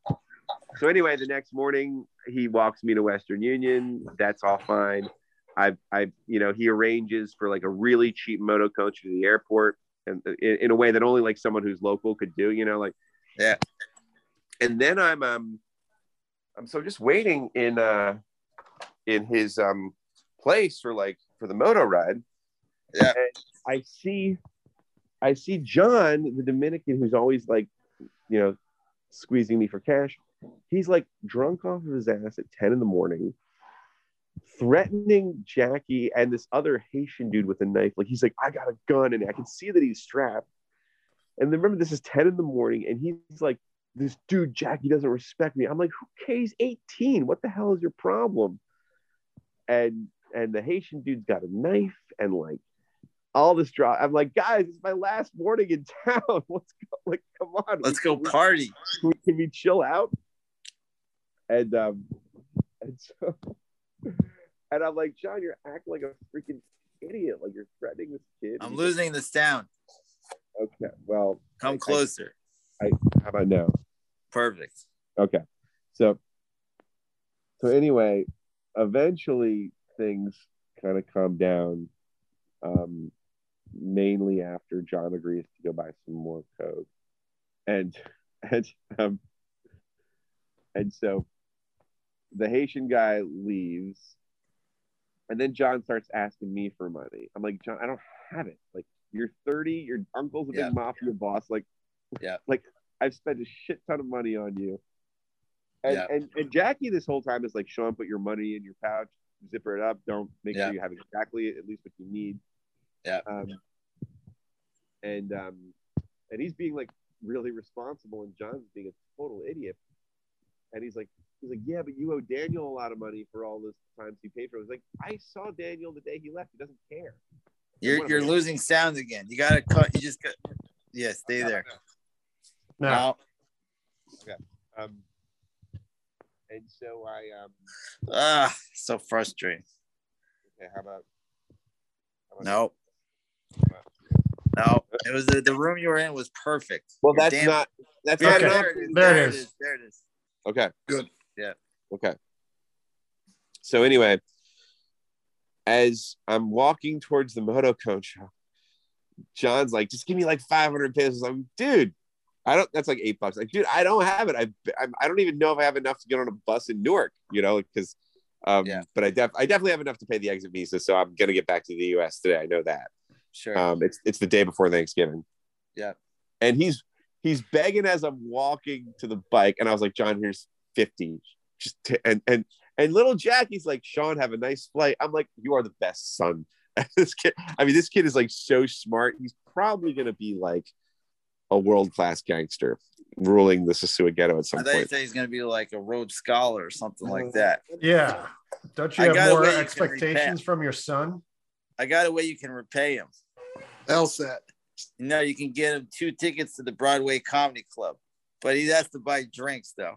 So anyway, the next morning he walks me to Western Union. That's all fine. I, I, you know, he arranges for like a really cheap motoconcho to the airport, and in, in a way that only like someone who's local could do. You know, like Yeah. And then I'm, um, I'm so just waiting in, uh, in his um place for like for the moto ride. Yeah. I see, I see John, the Dominican, who's always like, you know, squeezing me for cash. He's like drunk off of his ass at 10 in the morning, threatening Jackie and this other Haitian dude with a knife. Like he's like, I got a gun, and I can see that he's strapped. And then remember, this is 10 in the morning, and he's like, This dude, Jackie, doesn't respect me. I'm like, Who cares? 18. What the hell is your problem? And and the Haitian dude's got a knife and like all this drama. I'm like, guys, it's my last morning in town. Let's go. Like, come on. Let's go party. Can we, can we chill out? And um, and so, and I'm like, John, you're acting like a freaking idiot. Like you're threatening this kid. I'm losing this down. Okay, well, Come closer. I how about now? Perfect. Okay, so so anyway, eventually things kind of calm down. Um, mainly after John agrees to go buy some more coke, and and um, and so the Haitian guy leaves, and then John starts asking me for money. I'm like, John, I don't have it. Like, you're 30, your uncle's a big Yeah. mafia boss. Like, Yeah. like I've spent a shit ton of money on you. And, Yeah. and and Jackie this whole time is like, Sean, put your money in your pouch, zipper it up. Don't make Yeah. sure you have exactly at least what you need. Yeah. Um, and um, and he's being like really responsible, and John's being a total idiot. And he's like, he's like, yeah, but you owe Daniel a lot of money for all this times he paid for. it. I was like, I saw Daniel the day he left. He doesn't care. You're you're losing sounds again. You gotta cut. You just got. Yeah, stay there. Now, No. Um, and so I um, Ah, so frustrating. okay, how about? how about- No. No, it was the, the room you were in was perfect. Well, You're that's damn- not. That's Yeah, not Okay. enough. there it is. There There it is. is. There it is. Okay. Good. Yeah. Okay. So anyway, as I'm walking towards the motoconcho shop, John's like, just give me like 500 pesos. I'm, dude, I don't. That's like eight bucks. Like, dude, I don't have it. I I, I don't even know if I have enough to get on a bus in Newark. You know, because. Um, Yeah. But I def I definitely have enough to pay the exit visa, so I'm gonna get back to the U.S. today. I know that. Sure. Um, it's it's the day before Thanksgiving. Yeah. And he's he's begging as I'm walking to the bike, and I was like, John, here's fifty. Just t-. and and and little Jackie's like, Sean, have a nice flight. I'm like, you are the best son. this kid, I mean, this kid is like so smart. He's probably gonna be like a world class gangster ruling the Sosua ghetto at I some thought you point. said he's gonna be like a Rhodes Scholar or something like that. yeah. Don't you I have more way you expectations from your son? I got a way you can repay him. LSAT. Know, you can get him two tickets to the Broadway Comedy Club, but he has to buy drinks though.